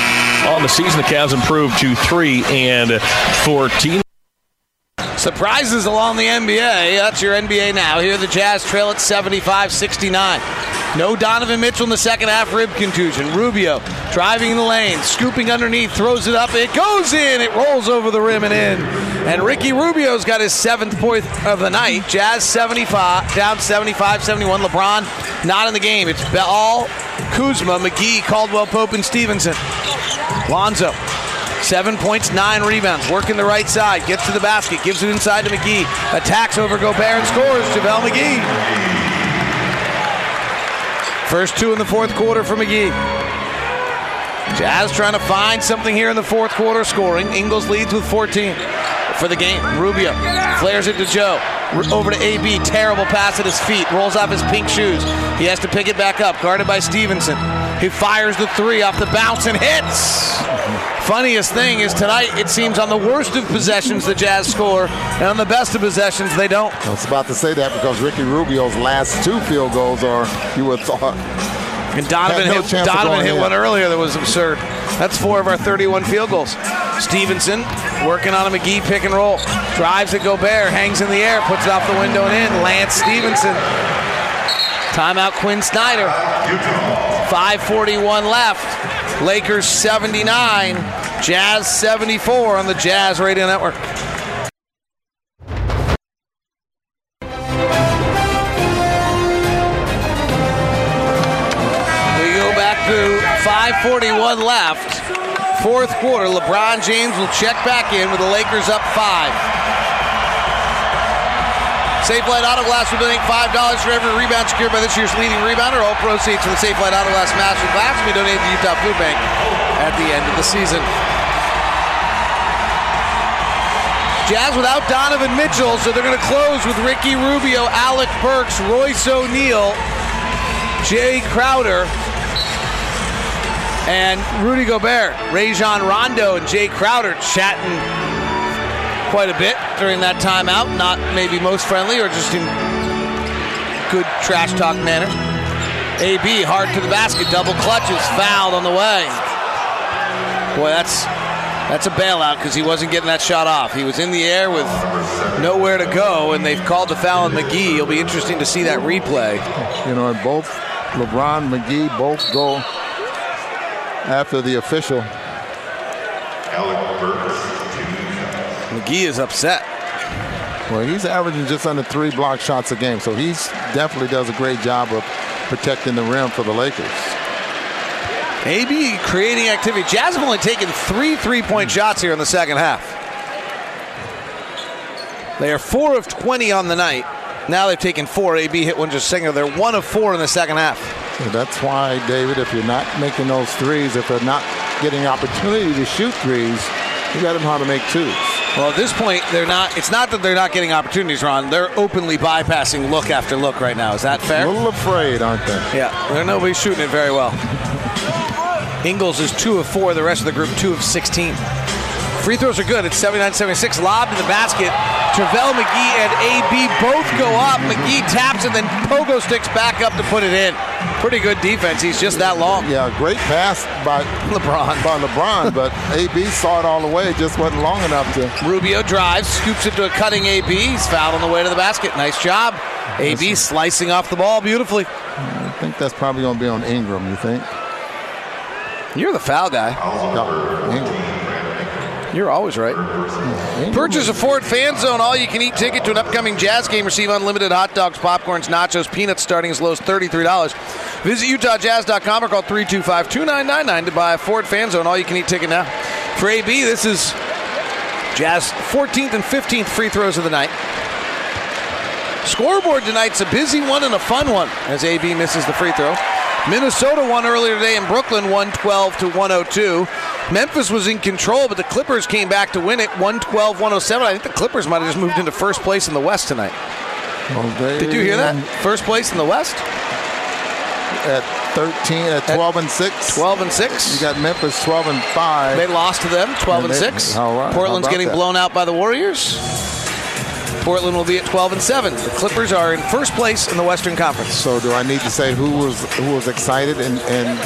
on the season. The Cavs improve to 3 and 14. Surprises along the NBA. That's your NBA now. Here the Jazz trail at 75 69. No Donovan Mitchell in the second half, rib contusion. Rubio driving in the lane, scooping underneath, throws it up. It goes in. It rolls over the rim and in. And Ricky Rubio's got his seventh point of the night. Jazz 75, down 75 71. LeBron not in the game. It's Ball, Kuzma, McGee, Caldwell Pope, and Stephenson. Lonzo Seven points, nine rebounds. Working the right side. Gets to the basket. Gives it inside to McGee. Attacks over Gobert and scores. JaVale McGee. First two in the fourth quarter for McGee. Jazz trying to find something here in the fourth quarter scoring. Ingles leads with 14 for the game. Rubio flares it to Joe. Over to AB. Terrible pass at his feet. Rolls off his pink shoes. He has to pick it back up. Guarded by Stephenson. He fires the three off the bounce and hits. Funniest thing is tonight, it seems on the worst of possessions the Jazz score, and on the best of possessions they don't. I was about to say that because Ricky Rubio's last two field goals are, you would have thought. And Donovan no hit, Donovan hit in. one earlier that was absurd. That's four of our 31 field goals. Stephenson working on a McGee pick and roll. Drives at Gobert, hangs in the air, puts it off the window and in. Lance Stephenson. Timeout Quin Snyder. 541 left. Lakers 79. Jazz 74 on the Jazz Radio Network. We go back to 541 left. Fourth quarter, LeBron James will check back in with the Lakers up five. Safelite Auto Glass will donate $5 for every rebound secured by this year's leading rebounder. All proceeds from the Safelite Auto Glass Master Glass will be donated to Utah Food Bank at the end of the season. Jazz without Donovan Mitchell, so they're going to close with Ricky Rubio, Alec Burks, Royce O'Neale, Jae Crowder, and Rudy Gobert. Rajon Rondo and Jae Crowder chatting quite a bit during that timeout. Not maybe most friendly or just in good trash talk manner. AB hard to the basket, double clutches, fouled on the way. Boy, that's that's a bailout because he wasn't getting that shot off. He was in the air with nowhere to go, and they've called the foul on McGee. It'll be interesting to see that replay. You know, both LeBron, McGee, both go after the official. McGee is upset. Well, he's averaging just under three block shots a game, so he definitely does a great job of protecting the rim for the Lakers. AB creating activity. Jazz have only taken three three point shots here in the second half. They are four of 20 on the night. Now they've taken four. AB hit one just single. They're one of four in the second half. So that's why, David, if you're not making those threes, if they're not getting opportunity to shoot threes, you got them how to make twos. Well, at this point, they're not. It's not that they're not getting opportunities, Ron. They're openly bypassing look after look right now. Is that fair? A little afraid, aren't they? Yeah, they're nobody's shooting it very well. Ingles is two of four. The rest of the group two of 16. Free throws are good. It's 79-76. Lobbed in the basket. Travell McGee and AB both go up. McGee taps and then Pogo sticks back up to put it in. Pretty good defense. He's just that long. Yeah, great pass by LeBron. By LeBron, but AB saw it all the way. It just wasn't long enough to. Rubio drives, scoops it to a cutting AB. He's fouled on the way to the basket. Nice job. AB slicing off the ball beautifully. I think that's probably going to be on Ingram. You think? You're the foul guy. No, Ingram. You're always right. Purchase a Ford Fan Zone all you can eat ticket to an upcoming Jazz game. Receive unlimited hot dogs, popcorns, nachos, peanuts starting as low as $33. Visit UtahJazz.com or call 325 2999 to buy a Ford Fan Zone all you can eat ticket now. For AB, this is Jazz 14th and 15th free throws of the night. Scoreboard tonight's a busy one and a fun one as AB misses the free throw. Minnesota won earlier today in Brooklyn, 112 to 102. Memphis was in control, but the Clippers came back to win it, 112 107. I think the Clippers might have just moved into first place in the West tonight. Did you hear that? First place in the West? At 13, at 12 and 6. 12 and 6. You got Memphis 12 and 5. They lost to them, 12 and, And they- 6. all right. Portland's getting that? blown out by the Warriors. Portland will be at 12 and 7. The Clippers are in first place in the Western Conference. So do I need to say who was who was excited and, and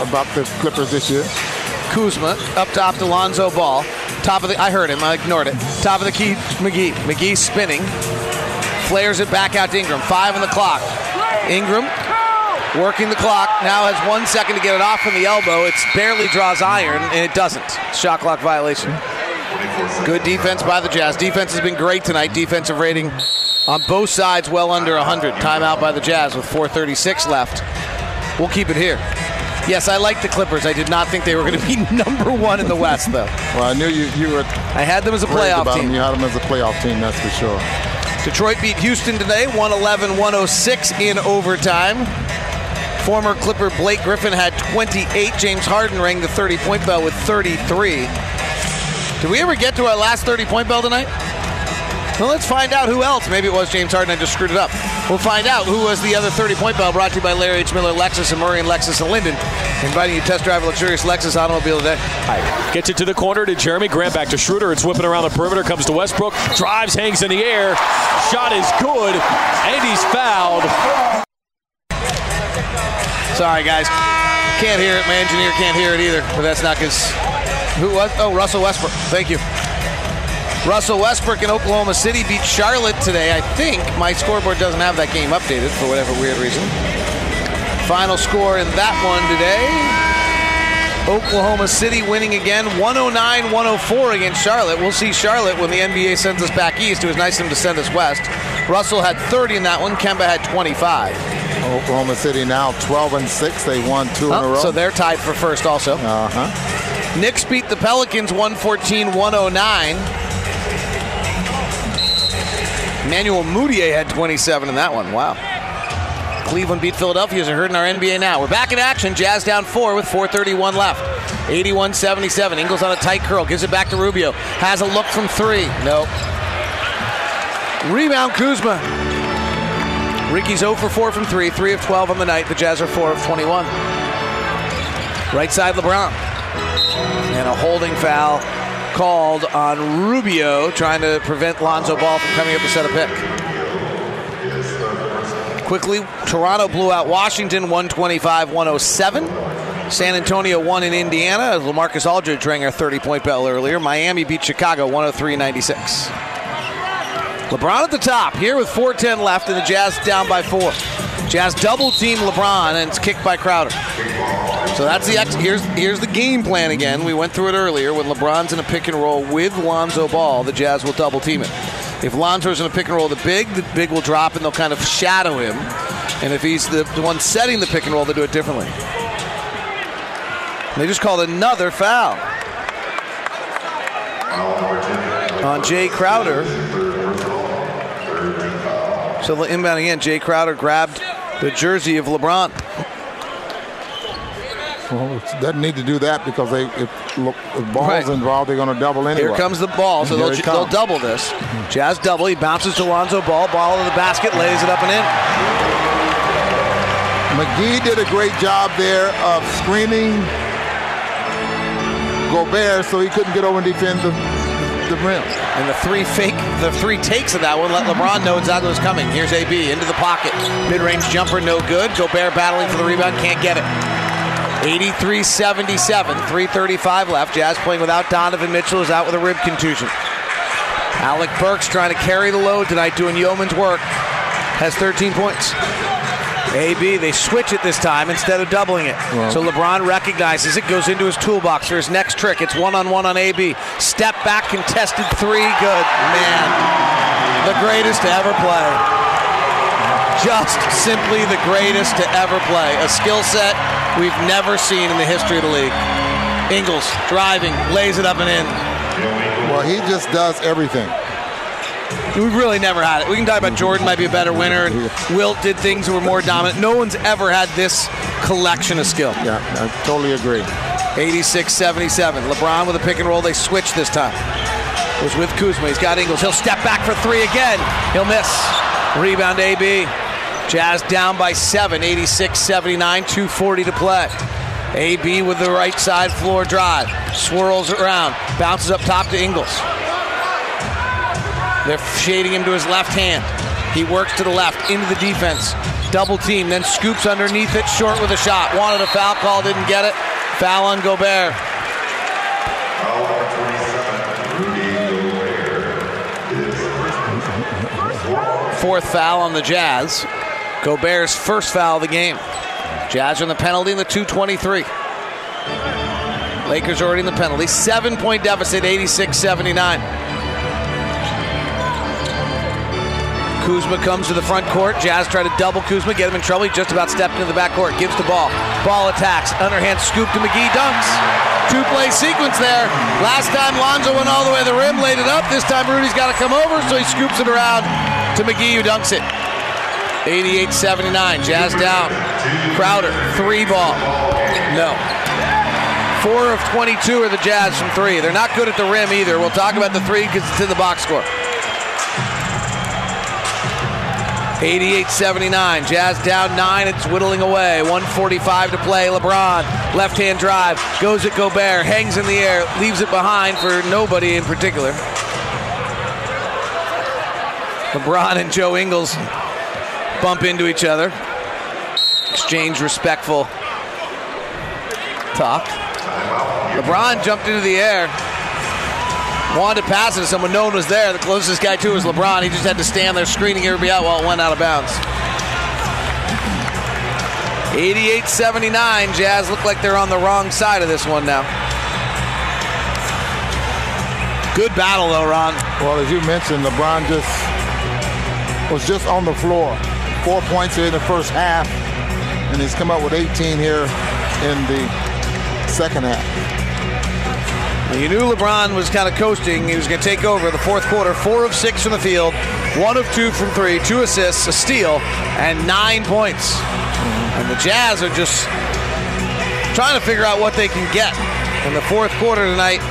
about the Clippers this year? Kuzma up top to Lonzo Ball. Top of the I heard him, I ignored it. Top of the key, McGee. McGee spinning. Flares it back out to Ingram. Five on the clock. Ingram working the clock. Now has one second to get it off from the elbow. It barely draws iron, and it doesn't. Shot clock violation. Good defense by the Jazz. Defense has been great tonight. Defensive rating on both sides well under 100. Timeout by the Jazz with 4:36 left. We'll keep it here. Yes, I like the Clippers. I did not think they were going to be number one in the West, though. Well, I knew you you were. I had them as a playoff team. Them. You had them as a playoff team, that's for sure. Detroit beat Houston today, 111 106 in overtime. Former Clipper Blake Griffin had 28. James Harden rang the 30 point bell with 33. Did we ever get to our last 30 point bell tonight? Well, let's find out who else. Maybe it was James Harden. I just screwed it up. We'll find out who was the other 30 point bell brought to you by Larry H. Miller, Lexus and Murray and Lexus and Lindon. Inviting you to test drive a luxurious Lexus automobile today. Gets it to the corner to Jerami Grant back to Schroeder. It's whipping around the perimeter. Comes to Westbrook. Drives, hangs in the air. Shot is good. And he's fouled. Sorry, guys. Can't hear it. My engineer can't hear it either. But that's not because. Who was? Oh, Russell Westbrook. Thank you. Russell Westbrook in Oklahoma City beat Charlotte today. I think my scoreboard doesn't have that game updated for whatever weird reason. Final score in that one today. Oklahoma City winning again 109 104 against Charlotte. We'll see Charlotte when the NBA sends us back east. It was nice of them to send us west. Russell had 30 in that one. Kemba had 25. Oklahoma City now 12 and 6. They won two in a Oh, row. So they're tied for first also. Uh huh. Knicks beat the Pelicans 114 109. Emmanuel Mudiay had 27 in that one. Wow. Cleveland beat Philadelphia as I heard in our NBA now. We're back in action. Jazz down four with 431 left. 81 77. Ingles on a tight curl. Gives it back to Rubio. Has a look from three. Nope. Rebound Kuzma. Ricky's 0 for 4 from 3, 3 of 12 on the night. The Jazz are 4 of 21. Right side LeBron. A holding foul called on Rubio, trying to prevent Lonzo Ball from coming up to set a pick. Quickly, Toronto blew out Washington 125 107. San Antonio won in Indiana LaMarcus Aldridge rang our 30 point bell earlier. Miami beat Chicago 103 96. LeBron at the top here with 4:10 left, and the Jazz down by four. Jazz double team LeBron, and it's kicked by Crowder. So that's the ex- here's here's the game plan again. We went through it earlier. When LeBron's in a pick and roll with Lonzo Ball, the Jazz will double team it. If Lonzo's in a pick and roll the big, the big will drop and they'll kind of shadow him. And if he's the, the one setting the pick and roll, they do it differently. They just called another foul on Jae Crowder. So the inbound again, Jae Crowder grabbed the jersey of LeBron. Oh, well, doesn't need to do that because they if, look, if balls Right. involved, they're going to double anyway. Here comes the ball, so they'll, they'll double this. Jazz double. He bounces to Lonzo Ball. Ball to the basket, lays it up and in. McGee did a great job there of screening Gobert so he couldn't get over and defend the, the rim. And the three fake, the three takes of that one let LeBron know exactly what's coming. Here's AB into the pocket. Mid-range jumper, no good. Gobert battling for the rebound, can't get it. 83-77, 335 left. Jazz playing without Donovan Mitchell is out with a rib contusion. Alec Burks trying to carry the load tonight, doing yeoman's work. Has 13 points. AB, they switch it this time instead of doubling it. so LeBron recognizes it, goes into his toolbox for his next trick. It's one on one on AB. Step back, contested three. Good. Man, the greatest to ever play. Just simply the greatest to ever play. A skill set we've never seen in the history of the league. Ingles driving, lays it up and in. Well, he just does everything. We've really never had it. We can talk about Jordan might be a better winner, and Wilt did things that were more dominant. No one's ever had this collection of skill. Yeah, I totally agree. 86 77. LeBron with a pick and roll. They switch this time. It was with Kuzma. He's got Ingles. He'll step back for three again. He'll miss. Rebound AB. Jazz down by seven. 86 79. 240 to play. AB with the right side floor drive. Swirls around. Bounces up top to Ingles. They're shading him to his left hand. He works to the left into the defense. Double team, then scoops underneath it, short with a shot. Wanted a foul call, didn't get it. Foul on Gobert. Fourth foul on the Jazz. Gobert's first foul of the game. Jazz are in the penalty in the 223. Lakers already in the penalty. Seven point deficit, 86 79. Kuzma comes to the front court. Jazz try to double Kuzma, get him in trouble. He just about stepped into the back court. Gives the ball. Ball attacks. Underhand scoop to McGee. Dunks. Two play sequence there. Last time Lonzo went all the way to the rim, laid it up. This time Rudy's got to come over, so he scoops it around to McGee, who dunks it. 88 79. Jazz down. Crowder. Three ball. No. Four of 22 are the Jazz from three. They're not good at the rim either. We'll talk about the three because it's in the box score. 88 79. Jazz down nine. It's whittling away. 145 to play. LeBron, left hand drive, goes at Gobert, hangs in the air, leaves it behind for nobody in particular. LeBron and Joe Ingles bump into each other, exchange respectful talk. LeBron jumped into the air, wanted to pass it to someone. No one was there. The closest guy to was LeBron. He just had to stand there screening everybody out while it went out of bounds. 88 79. Jazz look like they're on the wrong side of this one now. Good battle, though, Ron. Well, as you mentioned, LeBron just was just on the floor. Four points in the first half, and he's come up with 18 here in the second half. You knew LeBron was kind of coasting. He was going to take over the fourth quarter. Four of six from the field, one of two from three, two assists, a steal, and nine points. And the Jazz are just trying to figure out what they can get in the fourth quarter tonight.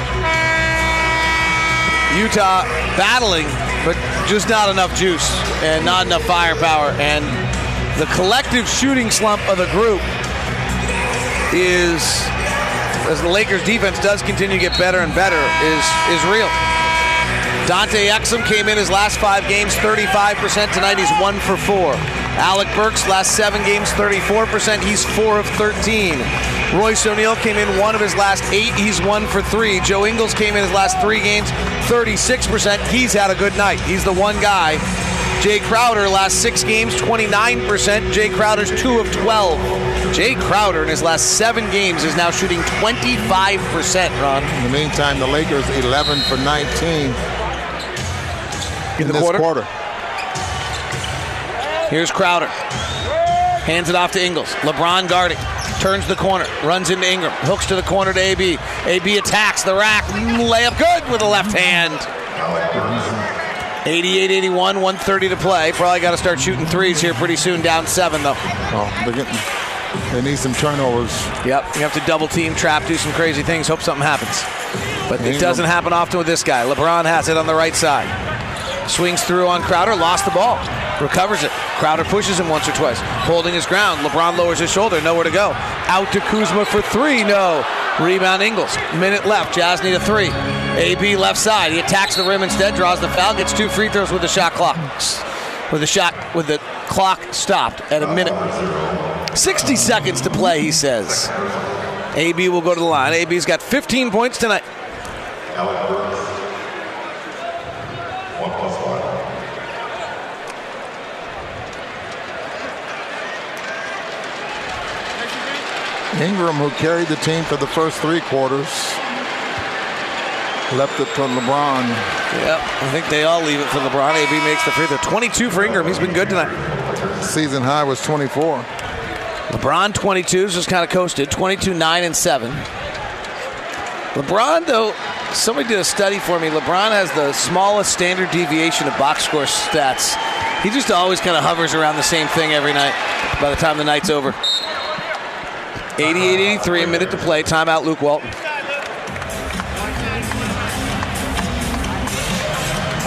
Utah battling, but just not enough juice and not enough firepower. And the collective shooting slump of the group is as the Lakers defense does continue to get better and better, is is real. Dante Exum came in his last five games, 35%. Tonight he's one for four. Alec Burks last seven games, 34%. He's four of 13. Royce O'Neale came in one of his last eight. He's one for three. Joe Ingles came in his last three games, 36%. He's had a good night. He's the one guy. Jae Crowder last six games, 29%. Jae Crowder's two of 12. Jae Crowder in his last seven games is now shooting 25%, Ron. In the meantime, the Lakers 11 for 19 in, the this quarter. quarter. Here's Crowder. Hands it off to Ingles. LeBron guarding. Turns the corner. Runs into Ingram. Hooks to the corner to AB. AB attacks the rack. Layup good with the left hand. 88 81, 130 to play. Probably got to start shooting threes here pretty soon. Down seven, though. Oh, they're getting, they need some turnovers. Yep. You have to double team, trap, do some crazy things. Hope something happens. But it doesn't happen often with this guy. LeBron has it on the right side. Swings through on Crowder, lost the ball. Recovers it. Crowder pushes him once or twice. Holding his ground. LeBron lowers his shoulder. Nowhere to go. Out to Kuzma for three. No. Rebound Ingles. Minute left. Jazz need a three. AB left side. He attacks the rim instead. Draws the foul. Gets two free throws with the shot clock. With the shot with the clock stopped at a minute. 60 seconds to play, he says. AB will go to the line. AB's got 15 points tonight. Ingram, who carried the team for the first three quarters, left it to LeBron. Yep, I think they all leave it for LeBron. AB makes the free throw. 22 for Ingram. He's been good tonight. Season high was 24. LeBron 22 just kind of coasted. 22, 9, and 7. LeBron, though, Somebody did a study for me. LeBron has the smallest standard deviation of box score stats. He just always kind of hovers around the same thing every night by the time the night's over. 88 83, a minute to play. Timeout, Luke Walton.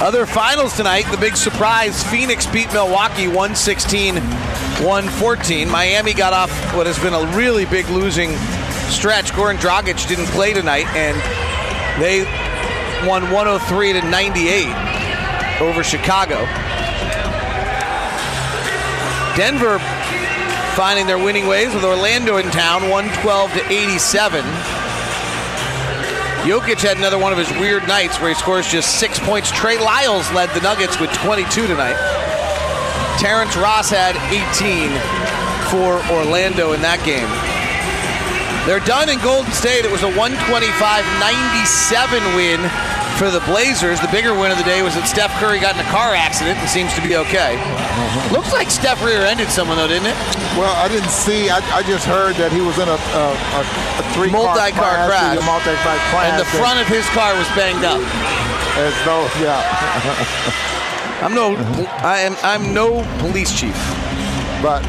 Other finals tonight, the big surprise Phoenix beat Milwaukee 116 114. Miami got off what has been a really big losing stretch. Goran Dragic didn't play tonight, and they won 103 to 98 over Chicago. Denver finding their winning ways with Orlando in town, 112 to 87. Jokic had another one of his weird nights where he scores just six points. Trey Lyles led the Nuggets with 22 tonight. Terrence Ross had 18 for Orlando in that game. They're done in Golden State. It was a 125-97 win for the Blazers. The bigger win of the day was that Steph Curry got in a car accident and seems to be okay. Uh-huh. Looks like Steph rear-ended someone though, didn't it? Well, I didn't see. I, I just heard that he was in a, a, a, a three multi-car crash. A multi-car crash. And the front of his car was banged up. As though, yeah. I'm no, I am, I'm no police chief. But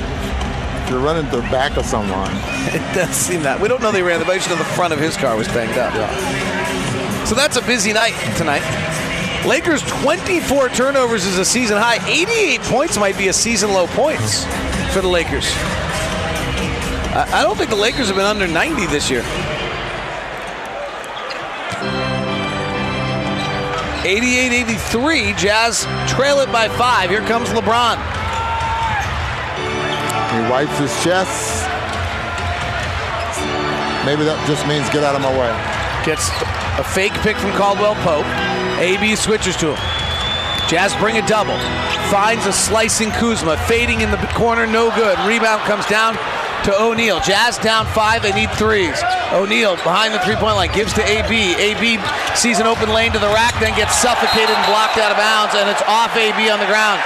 you're running the back of someone. It does seem that. We don't know they ran the back, but the front of his car was banged up. Yeah. So that's a busy night tonight. Lakers 24 turnovers is a season high. 88 points might be a season low points for the Lakers. I don't think the Lakers have been under 90 this year. 88-83, Jazz trail it by five. Here comes LeBron. He wipes his chest. Maybe that just means get out of my way. Gets a fake pick from Caldwell Pope. AB switches to him. Jazz bring a double. Finds a slicing Kuzma. Fading in the corner, no good. Rebound comes down to O'Neale. Jazz down five. They need threes. O'Neale behind the three point line gives to AB. AB sees an open lane to the rack, then gets suffocated and blocked out of bounds, and it's off AB on the ground.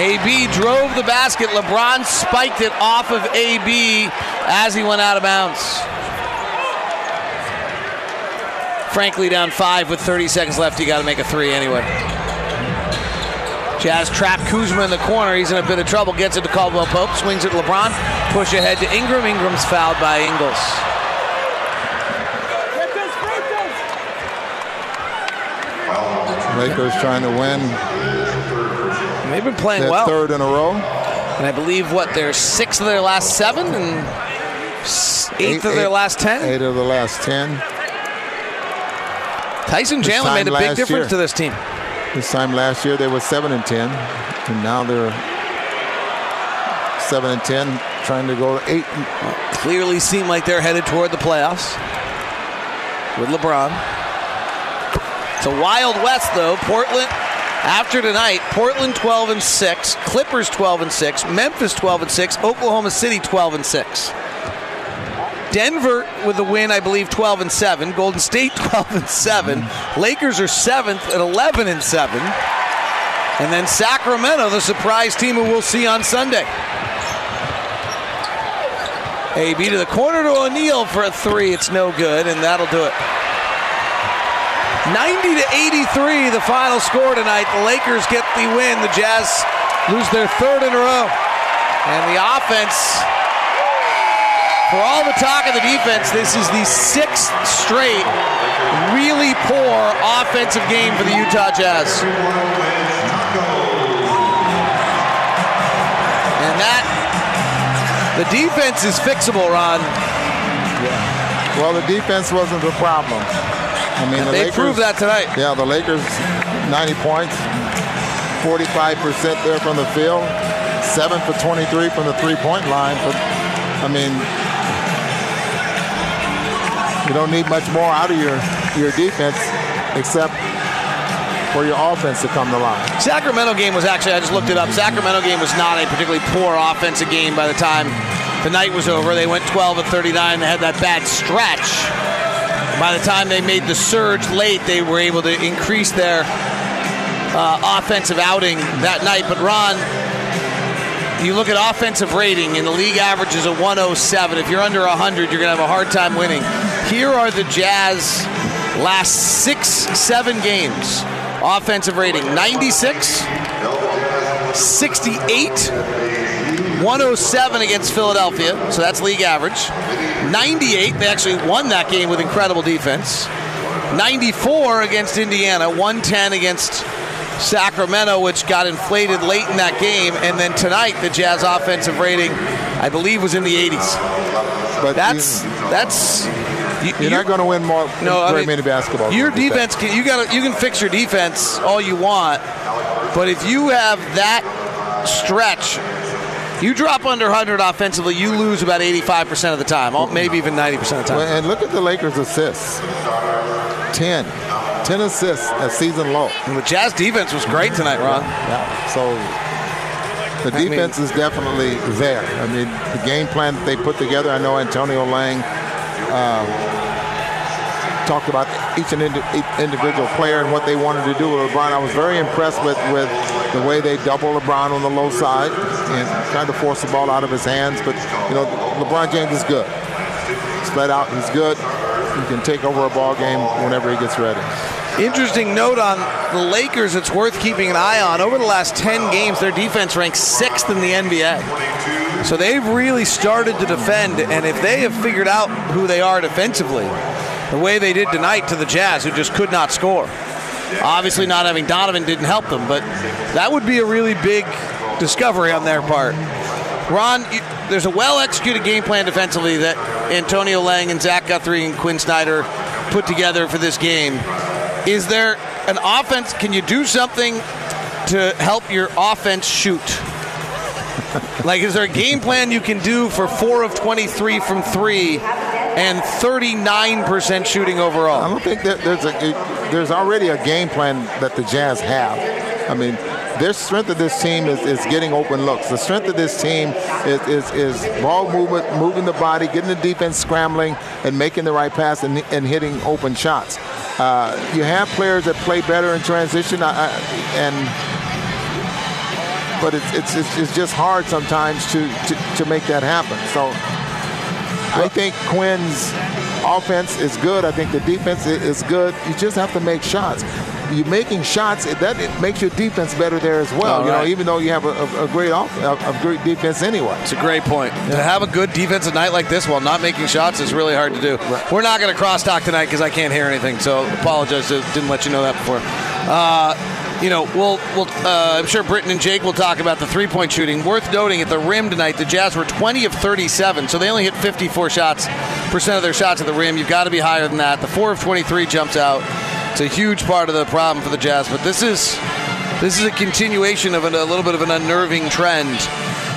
AB drove the basket. LeBron spiked it off of AB as he went out of bounds. Frankly, down five with 30 seconds left, you got to make a three anyway. Jazz trap Kuzma in the corner. He's in a bit of trouble. Gets it to Caldwell Pope. Swings it to LeBron. Push ahead to Ingram. Ingram's fouled by Ingles. Lakers trying to win. They've been playing Their well. Third in a row. And I believe what they're six of their last seven and eighth of their last ten. Eight of the last ten. Tyson This Chandler made a big difference year. to this team. This time last year they were seven and ten, and now they're seven and ten, trying to go to eight. Clearly seem like they're headed toward the playoffs with LeBron. It's a wild west though. Portland after tonight, Portland 12 and 6, Clippers 12 and 6, Memphis 12 and 6, Oklahoma City 12 and 6. Denver with the win, I believe 12 and 7, Golden State 12 and 7, Lakers are 7th at 11 and 7. And then Sacramento, the surprise team who we'll see on Sunday. AB to the corner to O'Neale for a three. It's no good, and that'll do it. 90 to 83, the final score tonight. The Lakers get the win. The Jazz lose their third in a row. And the offense, for all the talk of the defense, this is the sixth straight really poor offensive game for the Utah Jazz. And that, the defense is fixable, Ron. Yeah. Well, the defense wasn't the problem. I mean, the they Lakers, proved that tonight. Yeah, the Lakers, 90 points, 45% there from the field, 7 for 23 from the three-point line. But, I mean, you don't need much more out of your, your defense except for your offense to come to line. Sacramento game was actually, I just looked it up. Sacramento game was not a particularly poor offensive game by the time the night was over. They went 12 and 39. They had that bad stretch. By the time they made the surge late, they were able to increase their uh, offensive outing that night. But Ron, you look at offensive rating, and the league average is a 107. If you're under 100, you're going to have a hard time winning. Here are the Jazz last six, seven games. Offensive rating 96, 68, 107 against Philadelphia, so that's league average. 98, they actually won that game with incredible defense. 94 against Indiana, 110 against Sacramento, which got inflated late in that game. And then tonight, the Jazz offensive rating, I believe, was in the 80s. But that's that's you, You're not going to win more No, I very mean, many basketball. Your defense, can, you got you can fix your defense all you want, but if you have that stretch, you drop under 100 offensively, you lose about 85% of the time, maybe even 90% of the time. And look at the Lakers' assists. 10. 10 assists at season low. And the Jazz defense was great tonight, Ron. Yeah. So the I mean- defense is definitely there. I mean, the game plan that they put together, I know Antonio Lang um, talked about each and indi- individual player and what they wanted to do with LeBron. I was very impressed with, with the way they double LeBron on the low side and trying to force the ball out of his hands. But, you know, LeBron James is good. Flat out, he's good. He can take over a ball game whenever he gets ready. Interesting note on the Lakers it's worth keeping an eye on. Over the last 10 games, their defense ranks sixth in the NBA. So they've really started to defend, and if they have figured out who they are defensively, the way they did tonight to the Jazz, who just could not score. Obviously, not having Donovan didn't help them, but that would be a really big discovery on their part. Ron, there's a well executed game plan defensively that Antonio Lang and Zach Guthrie and Quin Snyder put together for this game. Is there an offense? Can you do something to help your offense shoot? like, is there a game plan you can do for four of 23 from three and 39% shooting overall? I don't think that there's a there's already a game plan that the Jazz have. I mean, their strength of this team is, is getting open looks. The strength of this team is, is, is ball movement, moving the body, getting the defense scrambling, and making the right pass and, and hitting open shots. Uh, you have players that play better in transition, I, I, and but it's, it's, it's, just hard sometimes to, to, to make that happen. So I think Quin's offense is good. I think the defense is good. You just have to make shots. You're making shots that it makes your defense better there as well. All you know, even though you have a, a, great off, a, a great defense anyway. It's a great point. To have a good defensive night like this while not making shots is really hard to do. We're not going to crosstalk tonight because I can't hear anything, so apologize. Didn't let you know that before. Uh, you know, we'll, we'll uh, I'm sure Britton and Jake will talk about the three point shooting. Worth noting at the rim tonight, the Jazz were 20 of 37, so they only hit 54 shots percent of their shots at the rim. You've got to be higher than that. The four of 23 jumps out. It's a huge part of the problem for the Jazz, but this is this is a continuation of an, a little bit of an unnerving trend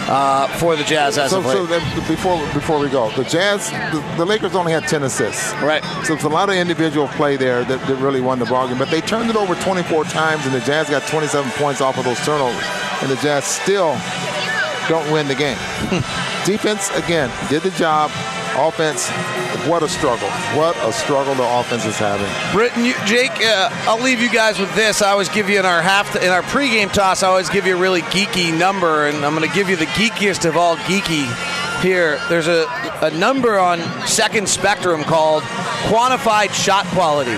uh, for the Jazz as So, of late. so before before we go, the Jazz, the, the Lakers only had 10 assists. Right. So it's a lot of individual play there that, that really won the ballgame. But they turned it over 24 times, and the Jazz got 27 points off of those turnovers. And the Jazz still don't win the game. Defense, again, did the job. Offense, what a struggle. What a struggle the offense is having. Britton, you, Jake, uh, I'll leave you guys with this. I always give you in our half in our pregame toss. I always give you a really geeky number, and I'm going to give you the geekiest of all geeky. Here, there's a, a number on Second Spectrum called quantified shot quality.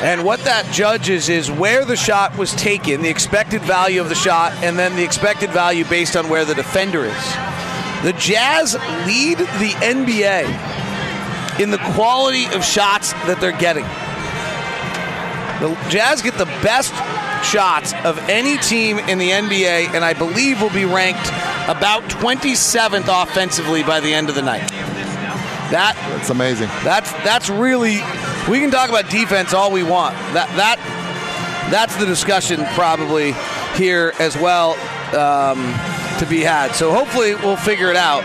And what that judges is where the shot was taken, the expected value of the shot, and then the expected value based on where the defender is. The Jazz lead the NBA in the quality of shots that they're getting. The Jazz get the best shots of any team in the NBA, and I believe will be ranked about 27th offensively by the end of the night. That That's amazing. that's that's really we can talk about defense all we want. That that that's the discussion probably here as well um, to be had. So hopefully we'll figure it out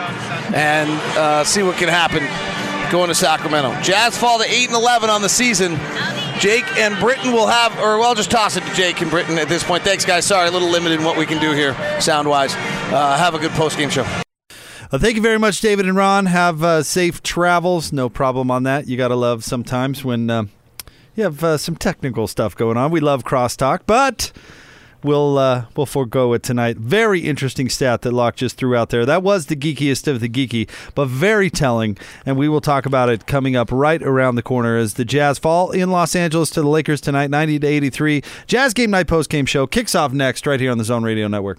and uh, see what can happen going to Sacramento. Jazz fall to eight and eleven on the season. Jake and Britton will have, or well, I'll just toss it to Jake and Britton at this point. Thanks, guys. Sorry, a little limited in what we can do here, sound wise. Uh, have a good post game show. Uh, thank you very much, David and Ron. Have uh, safe travels. No problem on that. You got to love sometimes when uh, you have uh, some technical stuff going on. We love crosstalk, but we'll uh, we'll forego it tonight. Very interesting stat that Locke just threw out there. That was the geekiest of the geeky, but very telling. And we will talk about it coming up right around the corner as the Jazz fall in Los Angeles to the Lakers tonight, ninety to eighty three. Jazz game night post game show kicks off next right here on the Zone Radio Network.